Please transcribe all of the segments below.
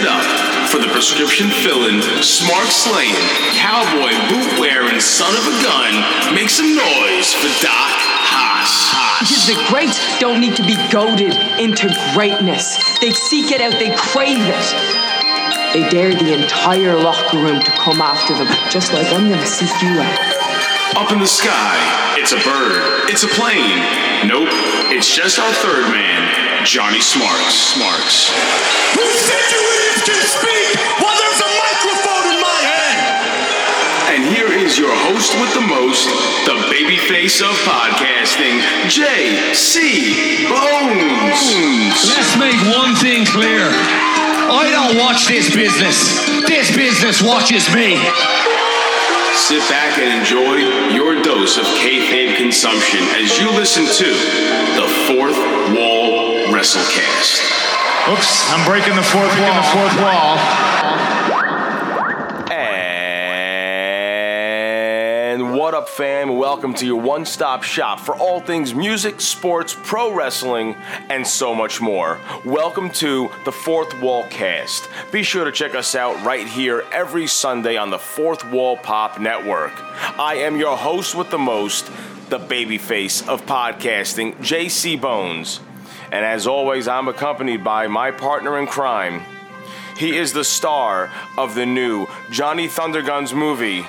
it up for the prescription filling, smart slaying, cowboy boot wearing son of a gun. Make some noise for Doc Haas. Because the greats don't need to be goaded into greatness. They seek it out, they crave it. They dare the entire locker room to come after them, just like I'm gonna seek you out. Up in the sky, it's a bird, it's a plane. Nope, it's just our third man, Johnny Smarks. Smarks. Who said you idiots can speak while there's a microphone in my hand? And here is your host with the most, the babyface of podcasting, J.C. Bones. Let's make one thing clear. I don't watch this business. This business watches me. Sit back and enjoy your dose of kayfabe consumption as you listen to the Fourth Wall WrestleCast. Oops, I'm breaking the fourth wall. The fourth wall. And what up, fam? Welcome to your one stop shop for all things music, sports, pro wrestling, and so much more. Welcome to the Fourth Wall Cast. Be sure to check us out right here every Sunday on the Fourth Wall Pop Network. I am your host with the most, the babyface of podcasting, JC Bones. And as always, I'm accompanied by my partner in crime. He is the star of the new Johnny Thunderguns movie,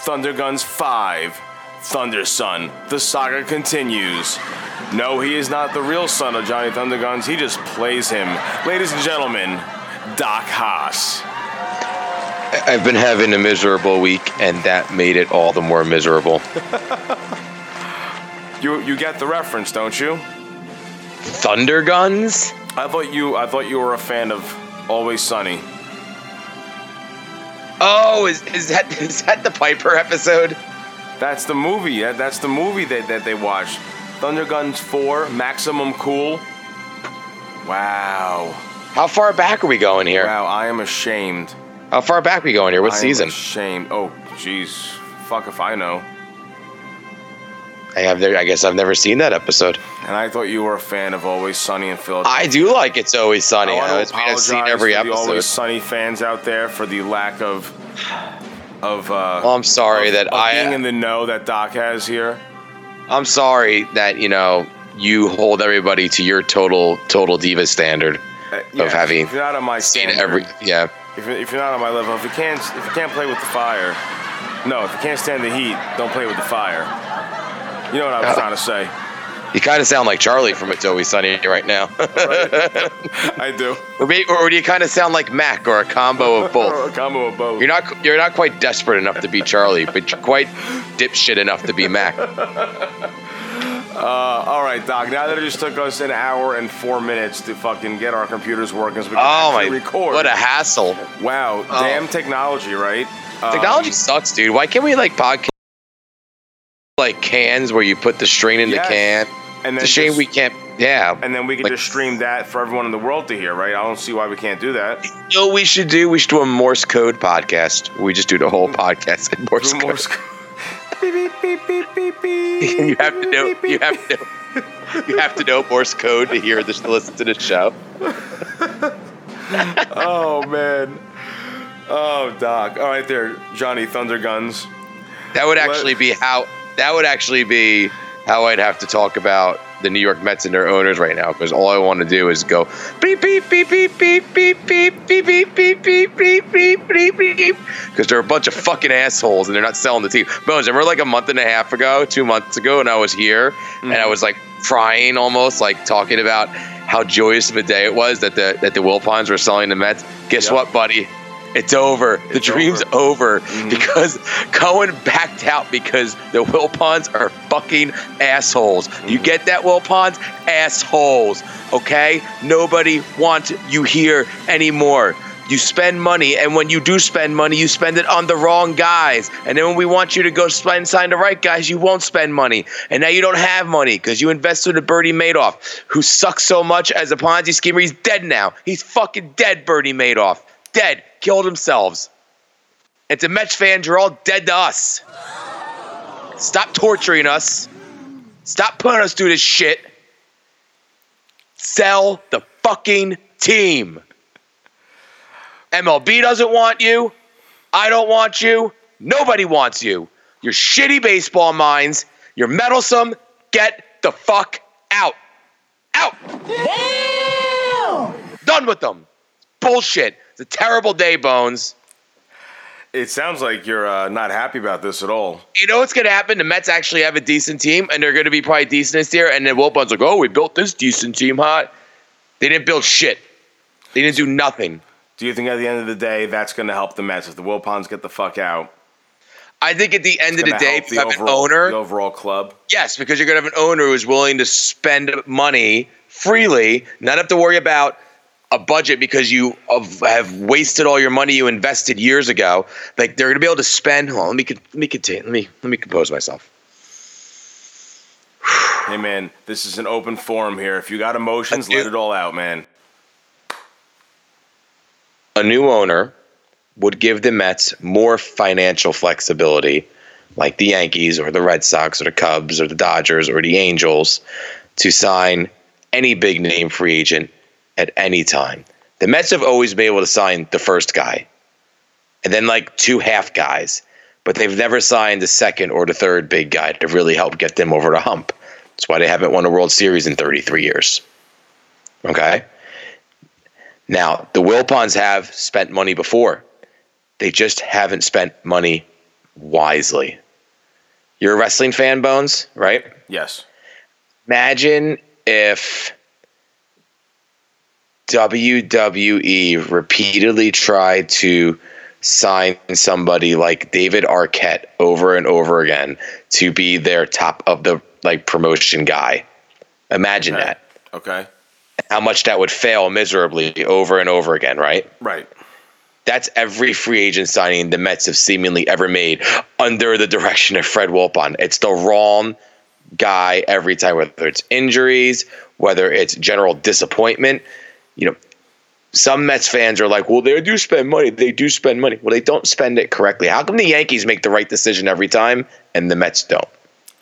Thunderguns 5, Thunder Son. The saga continues. No, he is not the real son of Johnny Thunderguns, he just plays him. Ladies and gentlemen, Doc Haas. I've been having a miserable week, and that made it all the more miserable. You you get the reference, don't you? Thunder guns? I thought you I thought you were a fan of Always Sunny. Oh, is, is that is that the Piper episode? That's the movie. That, that's the movie that, that they watched. Thunderguns 4, Maximum Cool. Wow. How far back are we going here? Wow, I am ashamed. How far back are we going here? What I am season? ashamed. Oh, jeez. Fuck if I know. I have. There, I guess I've never seen that episode. And I thought you were a fan of Always Sunny in Philadelphia. I do like It's Always Sunny. I I to it's- I mean, I've seen every the Always. Sunny fans out there for the lack of of uh, Well, I'm sorry of- that of I- being in the know that Doc has here. I'm sorry that you know you hold everybody to your total total diva standard Uh, yeah, of having if you're not on my seen standard, every. Yeah. If, if you're not on my level, if you can't if you can't play with the fire, no, if you can't stand the heat, don't play with the fire. You know what I was Uh, trying to say. You kind of sound like Charlie from It's Always Sunny right now. I do. or, maybe, or do you kind of sound like Mac or a combo of both? a combo of both. You're not you're not quite desperate enough to be Charlie, but you're quite dipshit enough to be Mac. All right, Doc. Now that it just took us an hour and four minutes to fucking get our computers working, so we can Oh actually my! record. What a hassle! wow, damn technology, right? Um, Technology sucks, dude. Why can't we like podcast like cans where you put the string in Yes. the can? and then It's a shame just- we can't. Yeah. And then we can Like- just stream that for everyone in the world to hear, right? I don't see why we can't do that. You know what we should do? We should do a Morse code podcast. We just do the whole mm. podcast in Morse code. Morse code. beep, beep, beep, beep, beep, beep. you have to know. You have to know. You have to know Morse code to hear this, to listen to the show. Oh man. Oh, Doc. All right, there, Johnny Thunderguns. That would actually be how. That would actually be how I'd have to talk about the New York Mets and their owners right now, because all I want to do is go beep beep beep beep beep beep beep beep beep beep beep beep beep beep beep, because they're a bunch of fucking assholes and they're not selling the team. Bones, remember like a month and a half ago, two months ago, and I was here and I was like crying almost, like talking about how joyous of a day it was that the that the Wilpons were selling the Mets. Guess Yep. what, buddy? It's over. The dream's over. over, mm-hmm. because Cohen backed out because the Wilpons are fucking assholes. You mm-hmm. get that, Wilpons? Assholes. Okay? Nobody wants you here anymore. You spend money, and when you do spend money, you spend it on the wrong guys. And then when we want you to go spend sign the right guys, you won't spend money. And now you don't have money because you invested in Bernie Madoff, who sucks so much as a Ponzi schemer. He's dead now. He's fucking dead, Bernie Madoff. Dead. Killed themselves. And to Mets fans, you're all dead to us. Stop torturing us. Stop putting us through this shit. Sell the fucking team. MLB doesn't want you. I don't want you. Nobody wants you. You're shitty baseball minds. You're meddlesome. Get the fuck out. Out. Done with them. Bullshit. It's a terrible day, Bones. It sounds like you're uh, not happy about this at all. You know what's going to happen? The Mets actually have a decent team, and they're going to be probably decent this year. And then Wilpon's like, "Oh, we built this decent team, huh?" They didn't build shit. They didn't do nothing. Do you think at the end of the day that's going to help the Mets if the Wilpons get the fuck out? I think at the end of the day, if you have an owner, the overall club. yes, because you're going to have an owner who's willing to spend money freely, not have to worry about a budget because you have- wasted all your money you invested years ago. Like they're going to be able to spend. Hold on, let me let me continue. Let me let me compose myself. Hey man, this is an open forum here. If you got emotions, Dude. let it all out, man. a new owner would give the Mets more financial flexibility, like the Yankees or the Red Sox or the Cubs or the Dodgers or the Angels, to sign any big name free agent at any time. The Mets have always been able to sign the first guy and then like two half guys, but they've never signed the second or the third big guy to really help get them over the hump. That's why they haven't won a World Series in 33 years. Okay? Now, the Wilpons have spent money before. They just haven't spent money wisely. You're a wrestling fan, Bones, right? Yes. Imagine if WWE repeatedly tried to sign somebody like David Arquette over and over again to be their top of the like promotion guy. Imagine Okay. that. Okay. How much that would fail miserably over and over again, right? Right. That's every free agent signing the Mets have seemingly ever made under the direction of Fred Wilpon. It's the wrong guy every time, whether it's injuries, whether it's general disappointment. You know, some Mets fans are like, well, they do spend money. They do spend money. Well, they don't spend it correctly. How come the Yankees make the right decision every time and the Mets don't?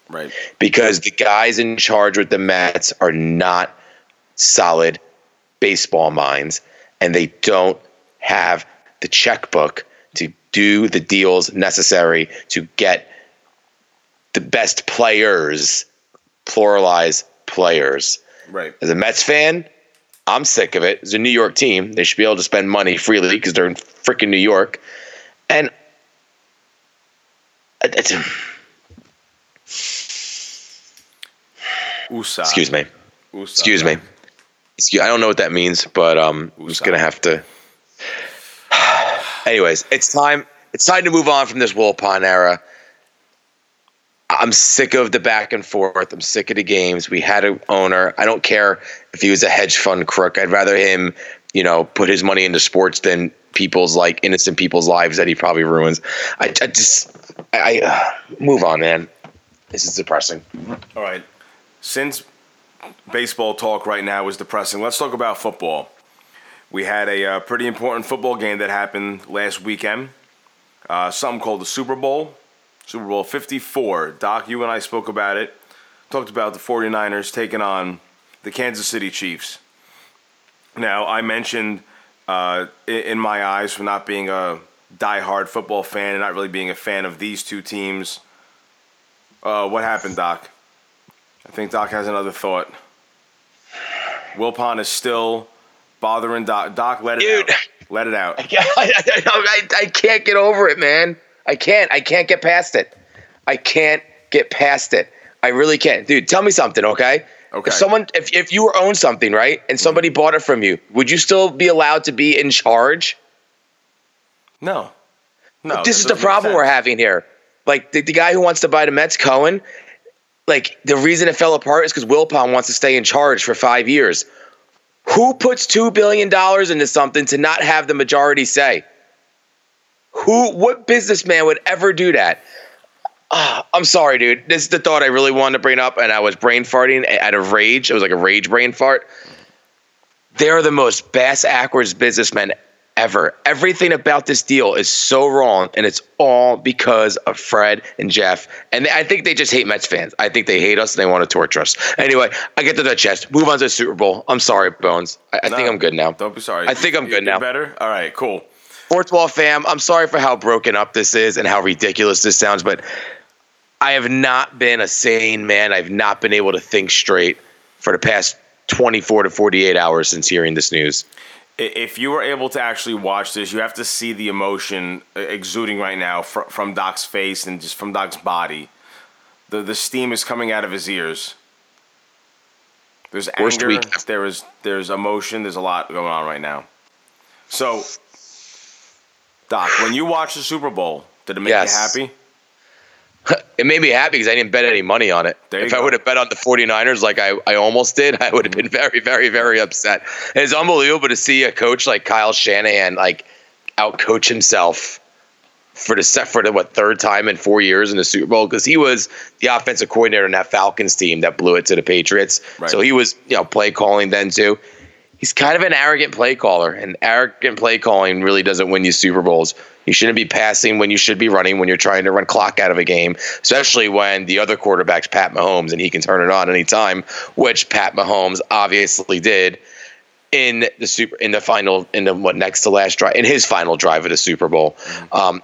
Right. because the guys in charge with the Mets are not solid baseball minds and they don't have the checkbook to do the deals necessary to get the best players, pluralize players. Right. As a Mets fan, I'm sick of it. It's a New York team. They should be able to spend money freely because they're in freaking New York. And it's, USA. excuse me. USA. Excuse me. Excuse, I don't know what that means, but um, I'm just gonna have to. Anyways, it's time. It's time to move on from this Wilpon era. I'm sick of the back and forth. I'm sick of the games. We had an owner. I don't care if he was a hedge fund crook. I'd rather him, you know, put his money into sports than people's like innocent people's lives that he probably ruins. I, I just, I, I uh, move on, man. This is depressing. All right. Since baseball talk right now is depressing, let's talk about football. We had a uh, pretty important football game that happened last weekend. Uh, something called the Super Bowl. Super Bowl 54. Doc, you and I spoke about it. Talked about the 49ers taking on the Kansas City Chiefs. Now, I mentioned uh, in my eyes for not being a diehard football fan and not really being a fan of these two teams. Uh, what happened, Doc? I think Doc has another thought. Wilpon is still bothering Doc. Doc, let it Dude. out. Let it out. I, I, I can't get over it, man. I can't. I can't get past it. I can't get past it. I really can't. Dude, tell me something, okay? Okay. If someone if, if you were owned something, right, and somebody bought it from you, would you still be allowed to be in charge? No. No. this is the problem we're having here. Like the, the guy who wants to buy the Mets, Cohen, like the reason it fell apart is because Wilpon wants to stay in charge for five years. Who puts two billion dollars into something to not have the majority say? Who? What businessman would ever do that? Ah, I'm sorry, dude. This is the thought I really wanted to bring up, and I was brain farting out of rage. It was like a rage brain fart. They're the most bass backwards businessmen ever. Everything about this deal is so wrong, and it's all because of Fred and Jeff. And I think they just hate Mets fans. I think they hate us and they want to torture us. Anyway, I get to the chest. Move on to the Super Bowl. I'm sorry, Bones. I, I think I'm good now. Don't be sorry. I think I'm You- good now. Better. All right. Cool. Fourth wall fam, I'm sorry for how broken up this is and how ridiculous this sounds, but I have not been a sane man. I've not been able to think straight for the past 24 to 48 hours since hearing this news. If you were able to actually watch this, you have to see the emotion uh, exuding right now from Doc's face and just from Doc's body. The the steam is coming out of his ears. There's Worst anger. week. There is there's emotion. There's a lot going on right now. So, Doc, when you watched the Super Bowl, did it make Yes. you happy? It made me happy because I didn't bet any money on it. If I would have bet on the 49ers like I, I almost did, I would have been very, very, very upset. It's unbelievable to see a coach like Kyle Shanahan like outcoach himself for the for the what third time in four years in the Super Bowl because he was the offensive coordinator in that Falcons team that blew it to the Patriots. Right. So he was you know play calling then too. He's kind of an arrogant play caller, and arrogant play calling really doesn't win you Super Bowls. You shouldn't be passing when you should be running when you're trying to run clock out of a game, especially when the other quarterback's Pat Mahomes and he can turn it on anytime, which Pat Mahomes obviously did in the super in the final in the what next to last drive in his final drive of the Super Bowl. Um,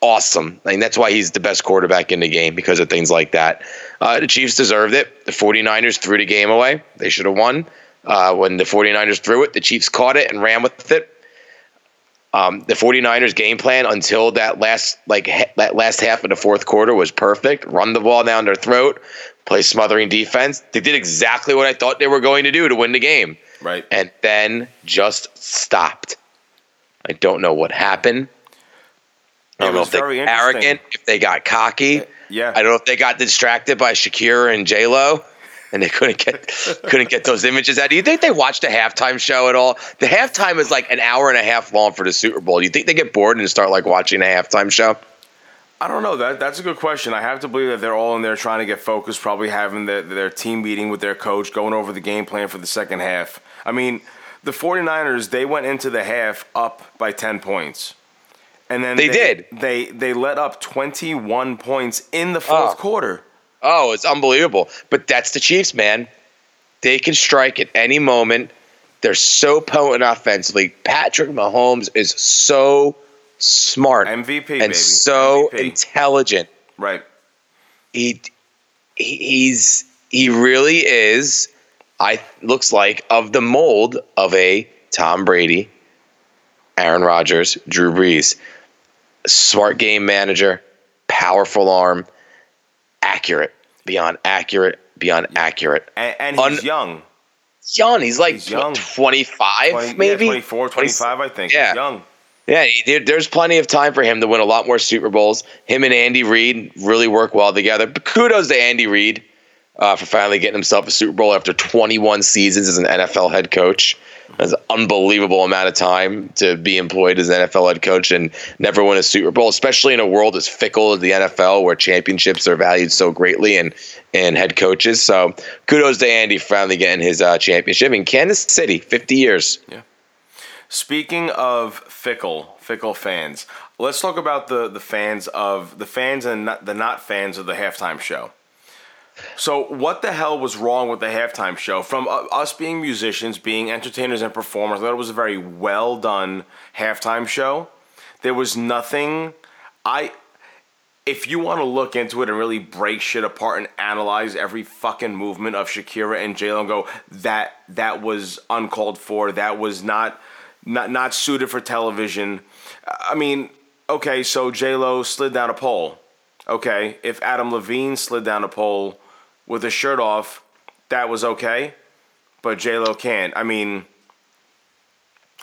awesome. I mean, that's why he's the best quarterback in the game because of things like that. Uh, the Chiefs deserved it. The 49ers threw the game away. They should have won. Uh, when the 49ers threw it, the Chiefs caught it and ran with it. Um, the 49ers game plan until that last like ha- that last half of the fourth quarter was perfect. Run the ball down their throat, play smothering defense. They did exactly what I thought they were going to do to win the game Right. and then just stopped. I don't know what happened. I don't know was if they arrogant, if they got cocky. yeah. I don't know if they got distracted by Shakira and J Lo, and they couldn't get couldn't get those images out. Do you think they watched the halftime show at all? The halftime is like an hour and a half long for the Super Bowl. Do you think they get bored and start like watching a halftime show? I don't know. That that's a good question. I have to believe that they're all in there trying to get focused, probably having their, their team meeting with their coach, going over the game plan for the second half. I mean, the 49ers, they went into the half up by 10 points. And then They did. They they let up 21 points in the fourth Oh. quarter. Oh, it's unbelievable. But that's the Chiefs, man. They can strike at any moment. They're so potent offensively. Patrick Mahomes is so smart MVP, and baby. so MVP. intelligent. Right. He he- he's he really is I looks like of the mold of a Tom Brady, Aaron Rodgers, Drew Brees. Smart game manager, powerful arm, accurate, beyond accurate, beyond accurate. And, and he's Un- young. young. He's like He's young. what, 25, 20, maybe? Yeah, 24, 25, I think. Yeah. He's young. Yeah, there- there's plenty of time for him to win a lot more Super Bowls. Him and Andy Reid really work well together. But kudos to Andy Reid uh, for finally getting himself a Super Bowl after 21 seasons as an NFL head coach. That's an unbelievable amount of time to be employed as an NFL head coach and never win a Super Bowl, especially in a world as fickle as the NFL, where championships are valued so greatly and and head coaches. So kudos to Andy for finally getting his uh, championship in Kansas City, 50 years. Yeah. Speaking of fickle, fickle fans, let's talk about the the fans of the fans and not, the not fans of the halftime show. So, what the hell was wrong with the halftime show? From uh, us being musicians, being entertainers and performers, I thought it was a very well done halftime show. There was nothing. I, if you want to look into it and really break shit apart and analyze every fucking movement of Shakira and J Lo go that that was uncalled for, that was not not not suited for television. I mean, okay, so J Lo slid down a pole. Okay, if Adam Levine slid down a pole with his shirt off, that was okay, but J Lo can't. I mean,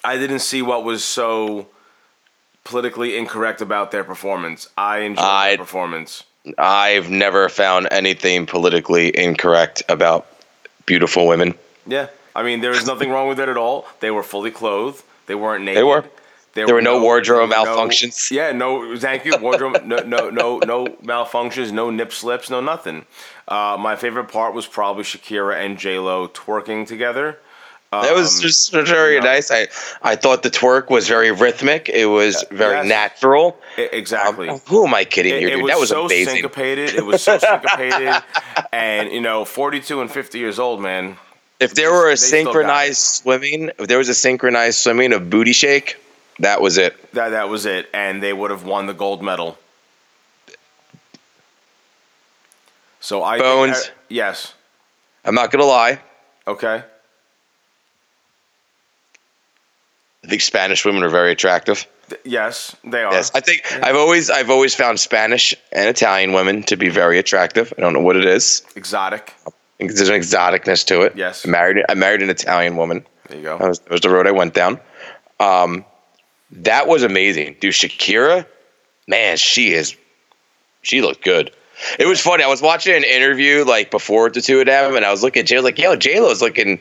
I didn't see what was so politically incorrect about their performance. I enjoyed I- their performance. I've never found anything politically incorrect about beautiful women. Yeah, I mean, there is nothing wrong with it at all. They were fully clothed. They weren't naked. They were. There were no wardrobe malfunctions. yeah, no. Thank you. Wardrobe. no, no, no, no malfunctions. No nip slips. No nothing. Uh, my favorite part was probably Shakira and J Lo twerking together. That was Um, just very you know. nice. I I thought the twerk was very rhythmic. It was very yes. natural. I- exactly. Um, who am I kidding It, here, it was, that was so amazing. syncopated. It was so syncopated, and you know, forty-two and fifty years old, man. If there were a They still got synchronized swimming, if there was a synchronized swimming of booty shake, that was it. That that was it, and they would have won the gold medal. So I Bones. I- yes. I'm not gonna lie. Okay. I think Spanish women are very attractive. Th- Yes, they are. Yes, I think I've always I've always found Spanish and Italian women to be very attractive. I don't know what it is. Exotic. I there's an exoticness to it. Yes. I married I married an Italian woman. There you go. That was, that was the road I went down. Um, that was amazing, dude. Shakira, man, she is, she looked good. It was funny. I was watching an interview like before the two of them, and I was looking at was Like, yo, J Lo's looking.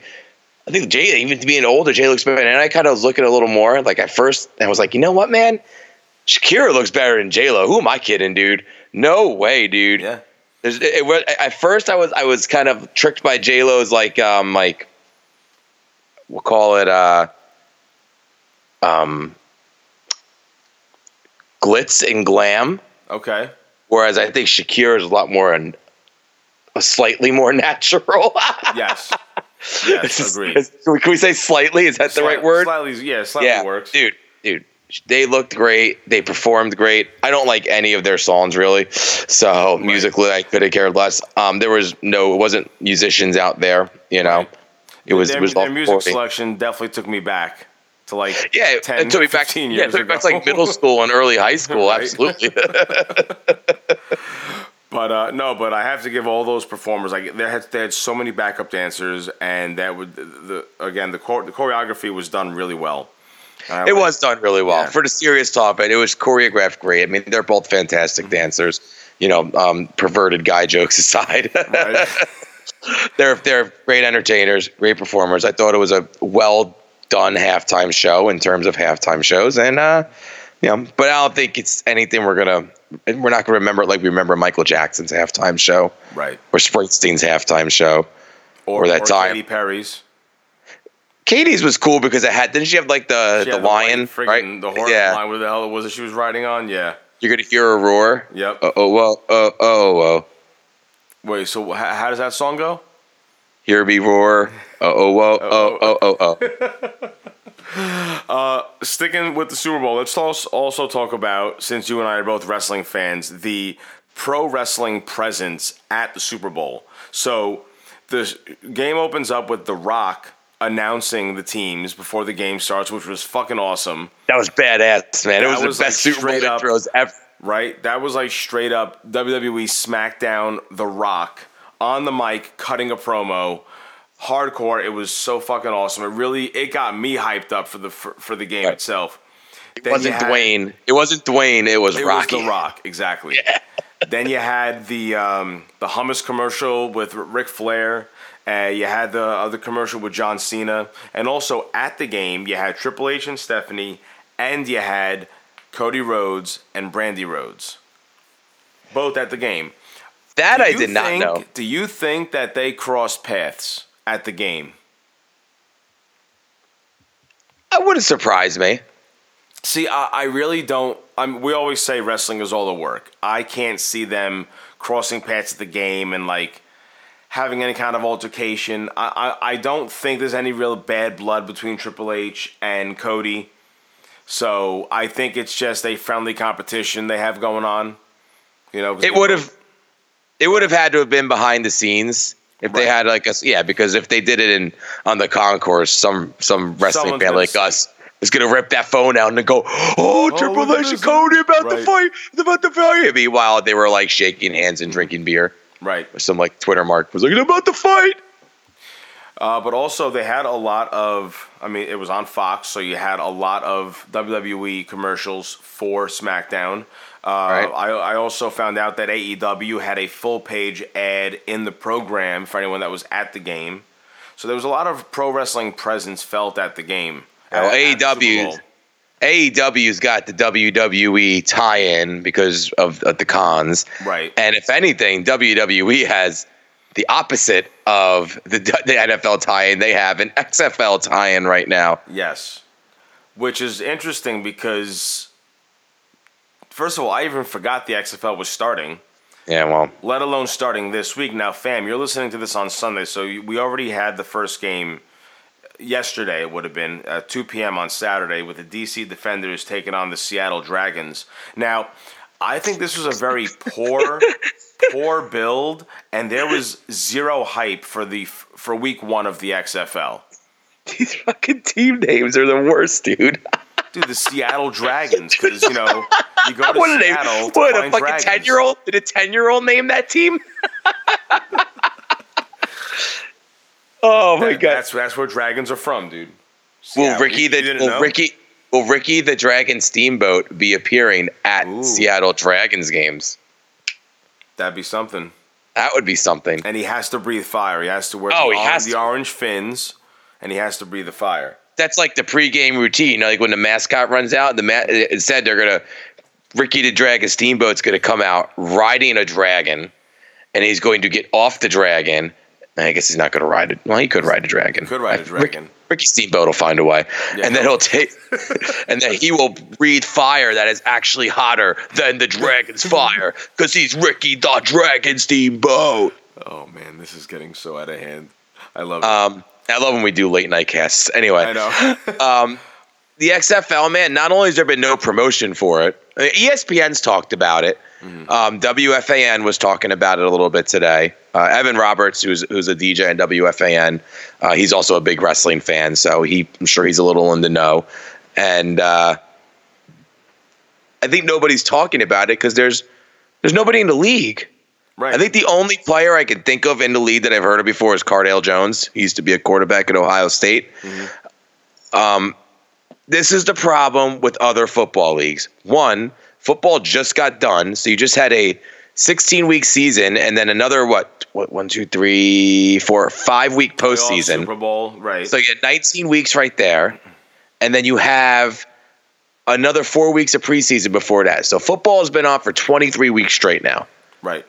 I think J, even being older, J looks better. And I kind of was looking a little more. Like at first, I was like, you know what, man, Shakira looks better than J Lo. Who am I kidding, dude? No way, dude. Yeah. There's, it, it, was- at first, I was I was kind of tricked by J Lo's like um like we'll call it uh um glitz and glam, Okay. whereas I think Shakira is a lot more and a slightly more natural. Yes. Yes. Agreed. Can we- can we say slightly? Is that the right word? Slightly. Yeah. Slightly yeah, works. dude, dude. They looked great. They performed great. I don't like any of their songs really, so musically I could have cared less. Um, there was no, it wasn't musicians out there. You know, Right. it was their, it was their all music recording. selection definitely took me back to like Yeah, 10, it took me back. 15 Yeah, years it took me back to like middle school and early high school. Absolutely. But uh, no, but I have to give all those performers like they had they had so many backup dancers, and that would the again the chor- the choreography was done really well. I It was done really well Yeah. for the serious topic. It was choreographed great. I mean, they're both fantastic dancers. You know, um, perverted guy jokes aside, right? they're they're great entertainers, great performers. I thought it was a well done halftime show in terms of halftime shows, and uh, you know, but I don't think it's anything we're gonna we're not gonna remember it like we remember Michael Jackson's halftime show right. or Springsteen's halftime show. Or, Or that time. Katy Perry's. Katy's was cool because it had didn't she have like the the had lion white friggin- right? The horse yeah, line. What the hell it was it she was riding on? Yeah. you're gonna hear a roar. Yep. Oh, oh well, oh oh oh. Wait. So how does that song go? Here be roar. Oh oh whoa, oh oh oh oh. Sticking with the Super Bowl, let's als- also talk about since you and I are both wrestling fans, the pro wrestling presence at the Super Bowl. So the game opens up with The Rock announcing the teams before the game starts, which was fucking awesome. That was badass, man. It was, was, the like, best Super Bowl up- intros ever. right? That was like straight up WWE SmackDown The Rock on the mic cutting a promo. Hardcore. It was so fucking awesome. It really it got me hyped up for the for, for the game Right. itself. It Then wasn't had- Dwayne. It wasn't Dwayne. It was Rocky. It Rocky. was The Rock, exactly. then you had the um, the hummus commercial with Ric Flair. Uh, you had the other commercial with John Cena, and also at the game you had Triple H and Stephanie, and you had Cody Rhodes and Brandi Rhodes, both at the game. That Do I did not think- know. Do you think that they crossed paths at the game? That wouldn't surprise me. See, I, I really don't. I'm, we always say wrestling is all the work. I can't see them crossing paths at the game and like having any kind of altercation. I, I, I don't think there's any real bad blood between Triple H and Cody. So I think it's just a friendly competition they have going on. You know, It would have. It would have had to have been behind the scenes if they had like us. Yeah, because if they did it in on the concourse, some some wrestling Someone's fan like us is gonna rip that phone out and go, "Oh, Triple look at H and this." Cody about to Right. fight, about to fight." Meanwhile, they were like shaking hands and drinking beer. right. Some like Twitter mark was like, "They're about to fight." Uh, but also, they had a lot of. I mean, it was on Fox, so you had a lot of WWE commercials for SmackDown. Uh, Right. I, I also found out that AEW had a full page ad in the program for anyone that was at the game. So there was a lot of pro wrestling presence felt at the game. Well, at- at the Super AEW. AEW's got the WWE tie-in because of, of the cons, Right. And if anything, WWE has the opposite of the the NFL tie-in. They have an XFL tie-in right now. Yes. Which is interesting because, first of all, I even forgot the XFL was starting, Yeah, well, let alone starting this week. Now, fam, you're listening to this on Sunday, so we already had the first game yesterday, it would have been at 2 p.m. on Saturday, with the DC Defenders taking on the Seattle Dragons. Now, I think this was a very poor, poor build, and there was zero hype for the for week one of the XFL. these fucking team names are the worst, dude. Dude, the Seattle Dragons, because you know you go to what did they? Seattle to What a fucking ten-year-old? Did a ten-year-old name that team? oh my That- god! That's that's where dragons are from, dude. Will Seattle. Ricky the you didn't will know? Ricky will Ricky the Dragon Steamboat be appearing at Ooh. Seattle Dragons games? That'd be something. That would be something. And he has to breathe fire. He has to wear Oh, the, he orange, has the to. orange fins, and he has to breathe the fire. That's like the pregame routine. You know, like when the mascot runs out, the ma- it said they're gonna Ricky the Dragon Steamboat's gonna come out riding a dragon, and he's going to get off the dragon. I guess he's not gonna ride it. Well, he could ride a dragon. Could ride a Uh, Rick- dragon. Ricky Steamboat will find a way, Yeah. and then he'll take, and then he will breathe fire that is actually hotter than the dragon's fire because he's Ricky the Dragon Steamboat. Oh man, this is getting so out of hand. I love it. Um, I love when we do late night casts. Anyway, I know. the XFL, man, not only has there been no promotion for it, ESPN's talked about it. Um, WFAN was talking about it a little bit today. Uh, Evan Roberts, who's who's a DJ in WFAN, uh, he's also a big wrestling fan, so he I'm sure he's a little in the know. And uh, I think nobody's talking about it because there's there's nobody in the league. Right. I think the only player I can think of in the league that I've heard of before is Cardale Jones. He used to be a quarterback at Ohio State. Um, this is the problem with other football leagues. One, football just got done, so you just had a 16 week season and then another what? What? One, two, three, four, five week postseason. Super Bowl, right? So you had 19 weeks right there, and then you have another four weeks of preseason before that. So football has been on for 23 weeks straight now. right.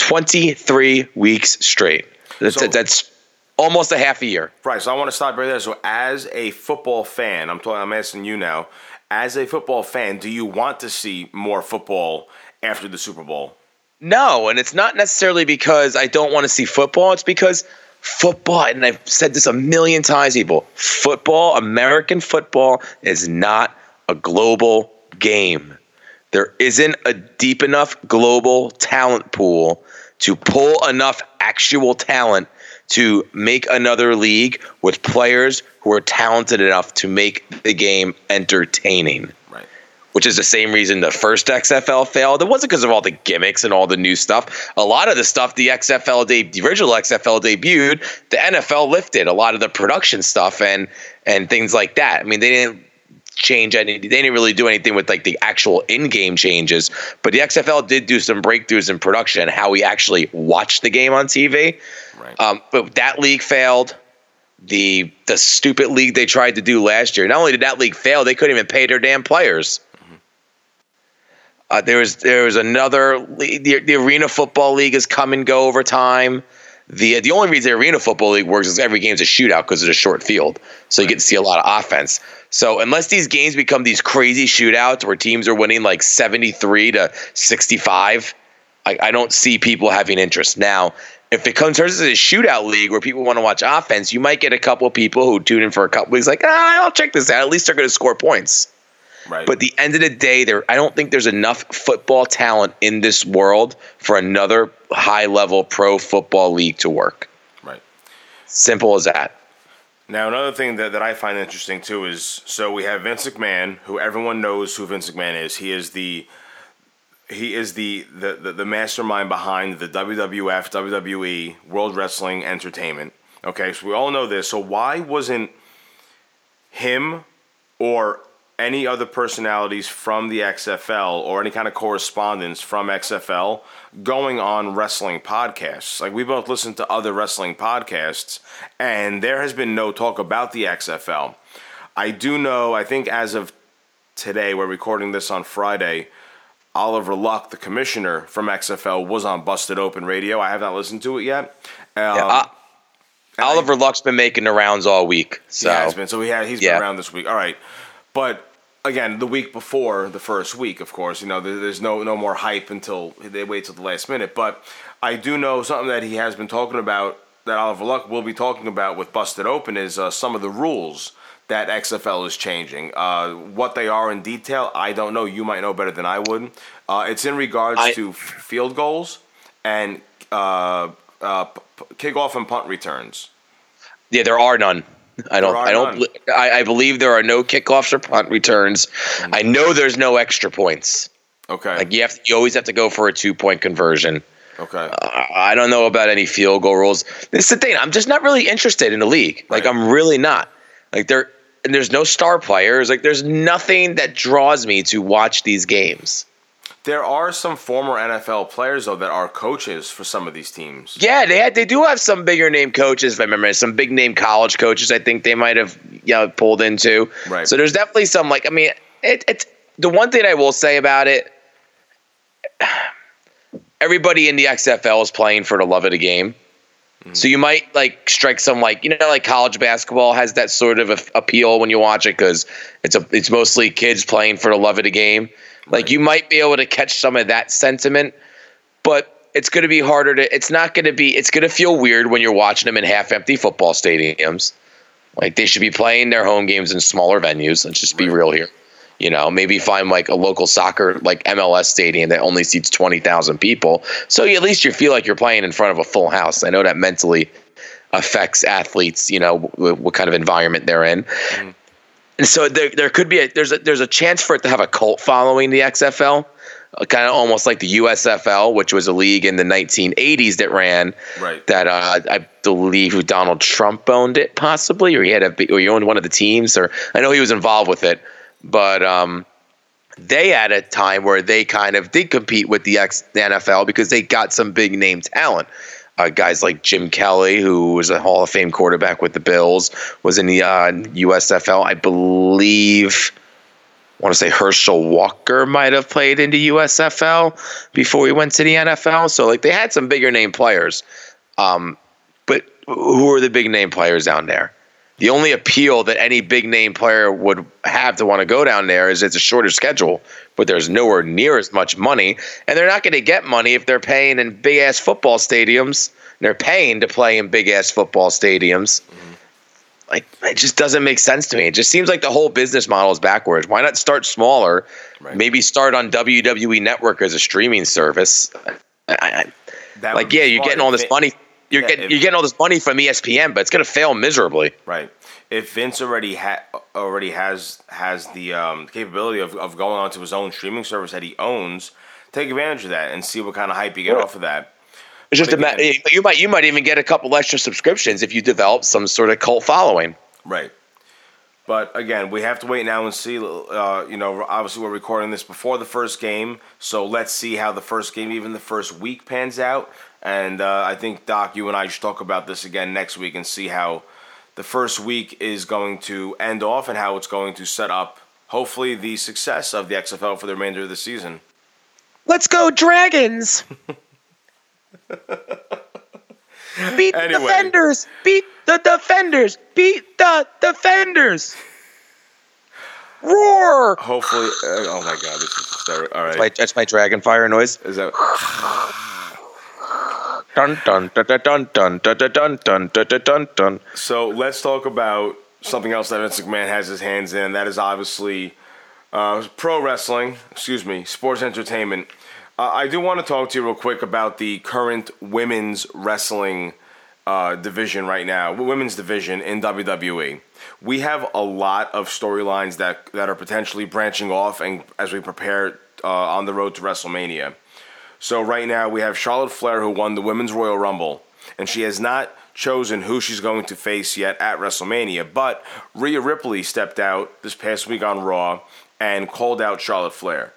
23 weeks straight. That's, So- that's almost a half a year. Right. So I want to stop right there. So as a football fan, I'm talking. I'm asking you now. As a football fan, do you want to see more football after the Super Bowl? No, and it's not necessarily because I don't want to see football. It's because football, and I've said this a million times, people, football, American football, is not a global game. There isn't a deep enough global talent pool to pull enough actual talent to make another league with players who are talented enough to make the game entertaining Right. which is the same reason the first XFL failed. It wasn't because of all the gimmicks and all the new stuff. A lot of the stuff the XFL de- the original XFL debuted, the NFL lifted a lot of the production stuff and and things like that. I mean, they didn't change any they didn't really do anything with like the actual in-game changes, but the XFL did do some breakthroughs in production how we actually watch the game on TV. Right. Um, but that league failed. The the stupid league they tried to do last year. Not only did that league fail, they couldn't even pay their damn players. Uh, there was there was another league, the, the arena football league has come and go over time. The the only reason the arena football league works is every game's a shootout because it's a short field, so you get to see a lot of offense. So unless these games become these crazy shootouts where teams are winning like seventy three to sixty five, I, I don't see people having interest. Now, if it comes turns into a shootout league where people want to watch offense, you might get a couple of people who tune in for a couple weeks, like, ah, I'll check this out. At least they're going to score points. Right. But at the end of the day, there I don't think there's enough football talent in this world for another high level pro football league to work. right. Simple as that. Now, another thing that, that I find interesting too is so we have Vince McMahon, who everyone knows who Vince McMahon is. He is the he is the the, the, the mastermind behind the WWF, WWE, World Wrestling Entertainment. Okay, so we all know this. So why wasn't him or any other personalities from the XFL or any kind of correspondence from XFL going on wrestling podcasts. Like we both listen to other wrestling podcasts, and there has been no talk about the XFL. I do know. I think as of today, we're recording this on Friday. Oliver Luck, the commissioner from XFL, was on Busted Open Radio. I have not listened to it yet. Um, Yeah, uh, Oliver Luck's been making the rounds all week. So He has been. So he had, he's Yeah. been around this week. All right. But again, the week before the first week, of course, you know, there's no no more hype until they wait till the last minute. But I do know something that he has been talking about that Oliver Luck will be talking about with Busted Open is uh, some of the rules that XFL is changing. Uh, what they are in detail, I don't know. You might know better than I would. Uh, it's in regards I- to f- field goals and uh, uh, kickoff and punt returns. yeah, there are none. I don't. I don't. I, I believe there are no kickoffs or punt returns. Mm. I know there's no extra points. Okay. Like you have. You always have to go for a two point conversion. okay. I I don't know about any field goal rules. This is the thing. I'm just not really interested in the league. Like Right. I'm really not. Like there and there's no star players. Like there's nothing that draws me to watch these games. There are some former NFL players though that are coaches for some of these teams. Yeah, they had, they do have some bigger name coaches. If I remember, some big name college coaches. I think they might have you know, pulled into. Right. So there's definitely some like I mean, it, it's the one thing I will say about it. Everybody in the XFL is playing for the love of the game. Mm. So you might like strike some like you know like college basketball has that sort of a- appeal when you watch it because it's a it's mostly kids playing for the love of the game. Like you might be able to catch some of that sentiment, but it's going to be harder to. It's not going to be. It's going to feel weird when you're watching them in half empty football stadiums. Like they should be playing their home games in smaller venues. Let's just be real here. You know, maybe find like a local soccer like MLS stadium that only seats twenty thousand people, so you, at least you feel like you're playing in front of a full house. I know that mentally affects athletes. You know, w- what kind of environment they're in. Mm-hmm. And so there, there could be a there's a there's a chance for it to have a cult following the XFL, kind of almost like the USFL, which was a league in the 1980s that ran. Right. That uh, I believe Donald Trump owned it, possibly, or he had a or he owned one of the teams, or I know he was involved with it, but um, they had a time where they kind of did compete with the X the NFL because they got some big name talent. Uh, guys like Jim Kelly, who was a Hall of Fame quarterback with the Bills, was in the uh, USFL. I believe, I want to say Herschel Walker might have played in the USFL before he went to the NFL. So, like, they had some bigger name players. Um, but who are the big name players down there? The only appeal that any big name player would have to want to go down there is it's a shorter schedule, but there's nowhere near as much money. And they're not going to get money if they're paying in big ass football stadiums. They're paying to play in big ass football stadiums. Like, it just doesn't make sense to me. It just seems like the whole business model is backwards. Why not start smaller? Right. Maybe start on WWE Network as a streaming service. I, I, like, yeah, you're getting all this money. You're Yeah, getting if- you're getting all this money from ESPN, but it's going to fail miserably. Right. If Vince already ha- already has has the um, capability of, of going onto his own streaming service that he owns, take advantage of that and see what kind of hype you get off of that. It's just a ma- you might you might even get a couple extra subscriptions if you develop some sort of cult following. Right. But again, we have to wait now and see. Uh, you know, obviously we're recording this before the first game, so let's see how the first game, even the first week, pans out. And uh, I think Doc, you and I should talk about this again next week and see how the first week is going to end off and how it's going to set up, hopefully, the success of the XFL for the remainder of the season. Let's go Dragons! Beat the defenders! Beat the defenders! Beat the defenders! Roar! Hopefully, uh, oh my God, this is hysterical. All right, My, that's my dragon fire noise. is that Dun dun dun dun dun dun dun dun dun dun. So let's talk about something else that Vince McMahon has his hands in. That is obviously uh, pro wrestling, excuse me, sports entertainment. Uh, I do want to talk to you real quick about the current women's wrestling uh, division right now, women's division in WWE. We have a lot of storylines that, that are potentially branching off, and as we prepare uh, on the road to WrestleMania. So right now we have Charlotte Flair who won the Women's Royal Rumble, and she has not chosen who she's going to face yet at WrestleMania, but Rhea Ripley stepped out this past week on Raw and called out Charlotte Flair.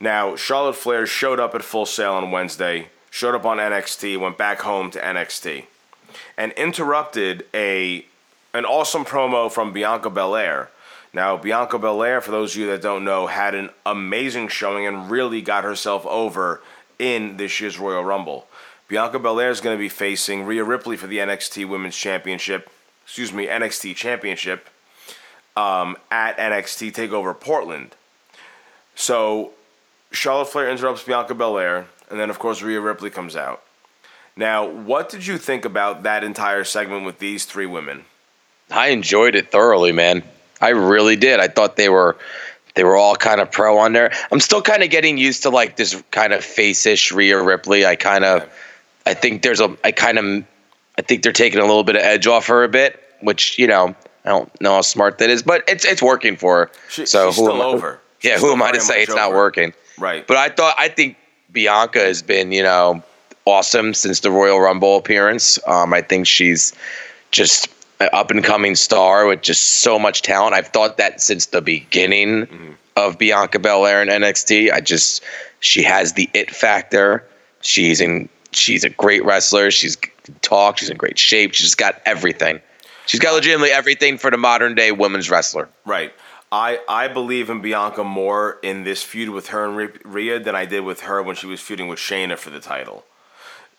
Now, Charlotte Flair showed up at Full Sail on Wednesday, showed up on NXT, went back home to NXT, and interrupted a an awesome promo from Bianca Belair. Now, Bianca Belair, for those of you that don't know, had an amazing showing and really got herself over in this year's Royal Rumble. Bianca Belair is going to be facing Rhea Ripley for the NXT Women's Championship, excuse me, NXT Championship um, at NXT Takeover Portland. So Charlotte Flair interrupts Bianca Belair, and then of course Rhea Ripley comes out. Now, what did you think about that entire segment with these three women? I enjoyed it thoroughly, man. I really did. I thought they were they were all kind of pro on there. I'm still kind of getting used to like this kind of face-ish Rhea Ripley. I kind of I think there's a I kind of I think they're taking a little bit of edge off her a bit, which, you know, I don't know how smart that is, but it's it's working for her. She, so she's who still am I- over. Yeah, She's who am I to say it's not working? Right. But I thought I think Bianca has been, you know, awesome since the Royal Rumble appearance. Um, I think she's just up and coming star with just so much talent. I've thought that since the beginning mm-hmm. of Bianca Belair in NXT. I just she has the it factor. She's in she's a great wrestler. She's talk. She's in great shape. She's got everything. She's got legitimately everything for the modern day women's wrestler. Right. I, I believe in Bianca more in this feud with her and Rhea- Rhea than I did with her when she was feuding with Shayna for the title.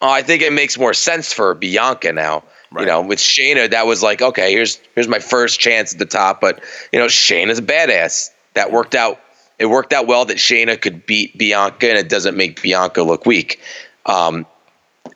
Oh, I think it makes more sense for Bianca now. Right. You know, with Shayna, that was like, okay, here's here's my first chance at the top. But you know, Shayna's a badass. That worked out. It worked out well that Shayna could beat Bianca, and it doesn't make Bianca look weak. Um,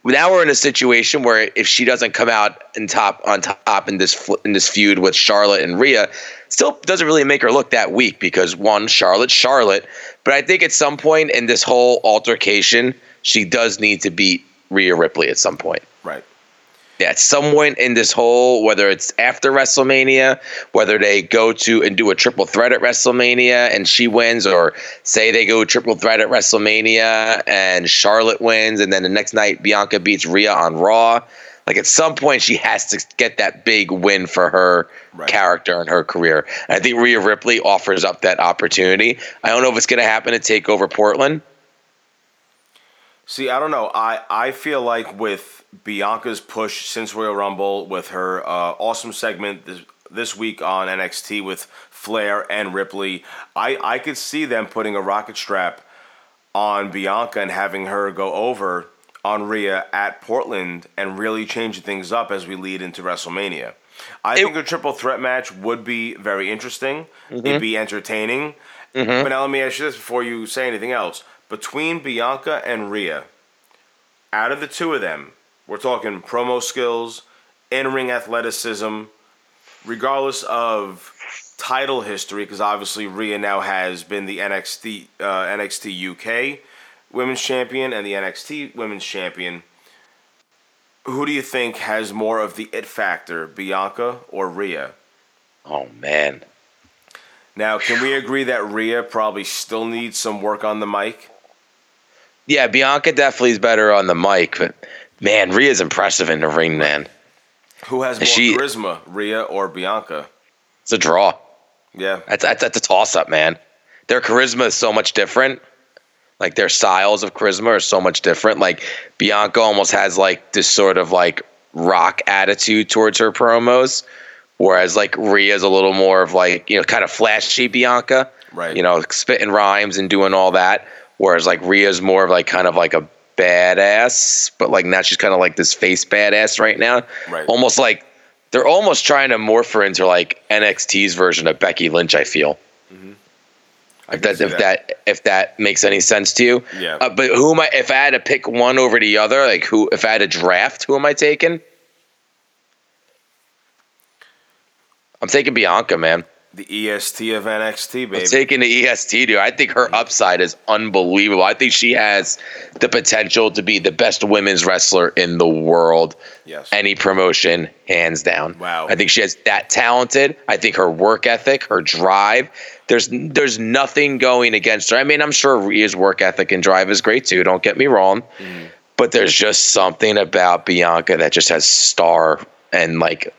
now we're in a situation where if she doesn't come out in top on top in this in this feud with Charlotte and Rhea, still doesn't really make her look that weak because one, Charlotte, Charlotte. But I think at some point in this whole altercation, she does need to beat Rhea Ripley at some point. At some point in this whole, whether it's after WrestleMania, whether they go to and do a triple threat at WrestleMania and she wins, or say they go triple threat at WrestleMania and Charlotte wins, and then the next night Bianca beats Rhea on Raw. Like at some point, she has to get that big win for her Right. character and her career. And I think Rhea Ripley offers up that opportunity. I don't know if it's going to happen to take over Portland. See, I don't know. I, I feel like with Bianca's push since Royal Rumble, with her uh, awesome segment this, this week on NXT with Flair and Ripley, I, I could see them putting a rocket strap on Bianca and having her go over on Rhea at Portland and really changing things up as we lead into WrestleMania. I It- think a triple threat match would be very interesting. It'd be entertaining. But now let me ask you this before you say anything else. Between Bianca and Rhea, out of the two of them, we're talking promo skills, in ring athleticism, regardless of title history, because obviously Rhea now has been the NXT uh, NXT UK Women's Champion and the NXT Women's Champion. Who do you think has more of the it factor, Bianca or Rhea? Oh man, Now, can we agree that Rhea probably still needs some work on the mic? Yeah, Bianca definitely is better on the mic, but man, Rhea's impressive in the ring, man. Who has more She- charisma, Rhea or Bianca? It's a draw. Yeah, That's that's, that's a toss up, man. Their charisma is so much different. Like their styles of charisma are so much different. Like Bianca almost has like this sort of like rock attitude towards her promos, whereas like Rhea's a little more of like you know kind of flashy Bianca, Right. You know, spitting rhymes and doing all that. Whereas like Rhea's more of like kind of like a badass, but like now she's kind of like this face badass right now. Right. Almost like they're almost trying to morph her into like NXT's version of Becky Lynch. I feel. If that, if that if that makes any sense to you, Yeah. Uh, but who am I? If I had to pick one over the other, like who? If I had to draft, who am I taking? I'm taking Bianca, man. The EST of NXT, baby. I'm taking the EST, dude. I think her mm-hmm. upside is unbelievable. I think she has the potential to be the best women's wrestler in the world. Yes. Any promotion, hands down. Wow. I think she has that talented. I think her work ethic, her drive. There's there's nothing going against her. I mean, I'm sure Rhea's work ethic and drive is great too. Don't get me wrong. Mm-hmm. but there's just something about Bianca that just has star and like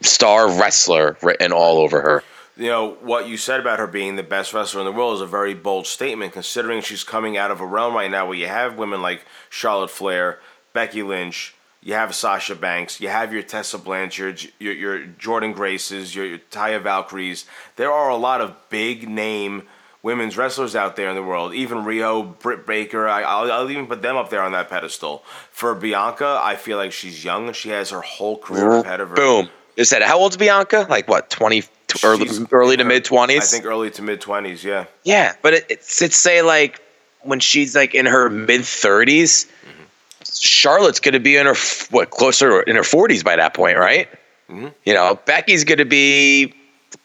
star wrestler written all over her. you know what you said about her being the best wrestler in the world is a very bold statement considering she's coming out of a realm right now where you have women like charlotte flair becky lynch you have sasha banks you have your tessa blanchard your, your jordynne graces your, your taya valkyries. There are a lot of big name women's wrestlers out there in the world. Even riho britt baker I, I'll, I'll even put them up there on that pedestal. For bianca i feel like she's young. And she has her whole career ahead of her. Boom. Is that how old's Bianca? Like what, 20, early, early to mid twenties? i think early to mid 20s yeah Yeah, but it, it's, it's say like when she's like in her mid 30s, Charlotte's going to be in her, what, closer in her 40s by that point, right? Mm-hmm. You know, Becky's going to be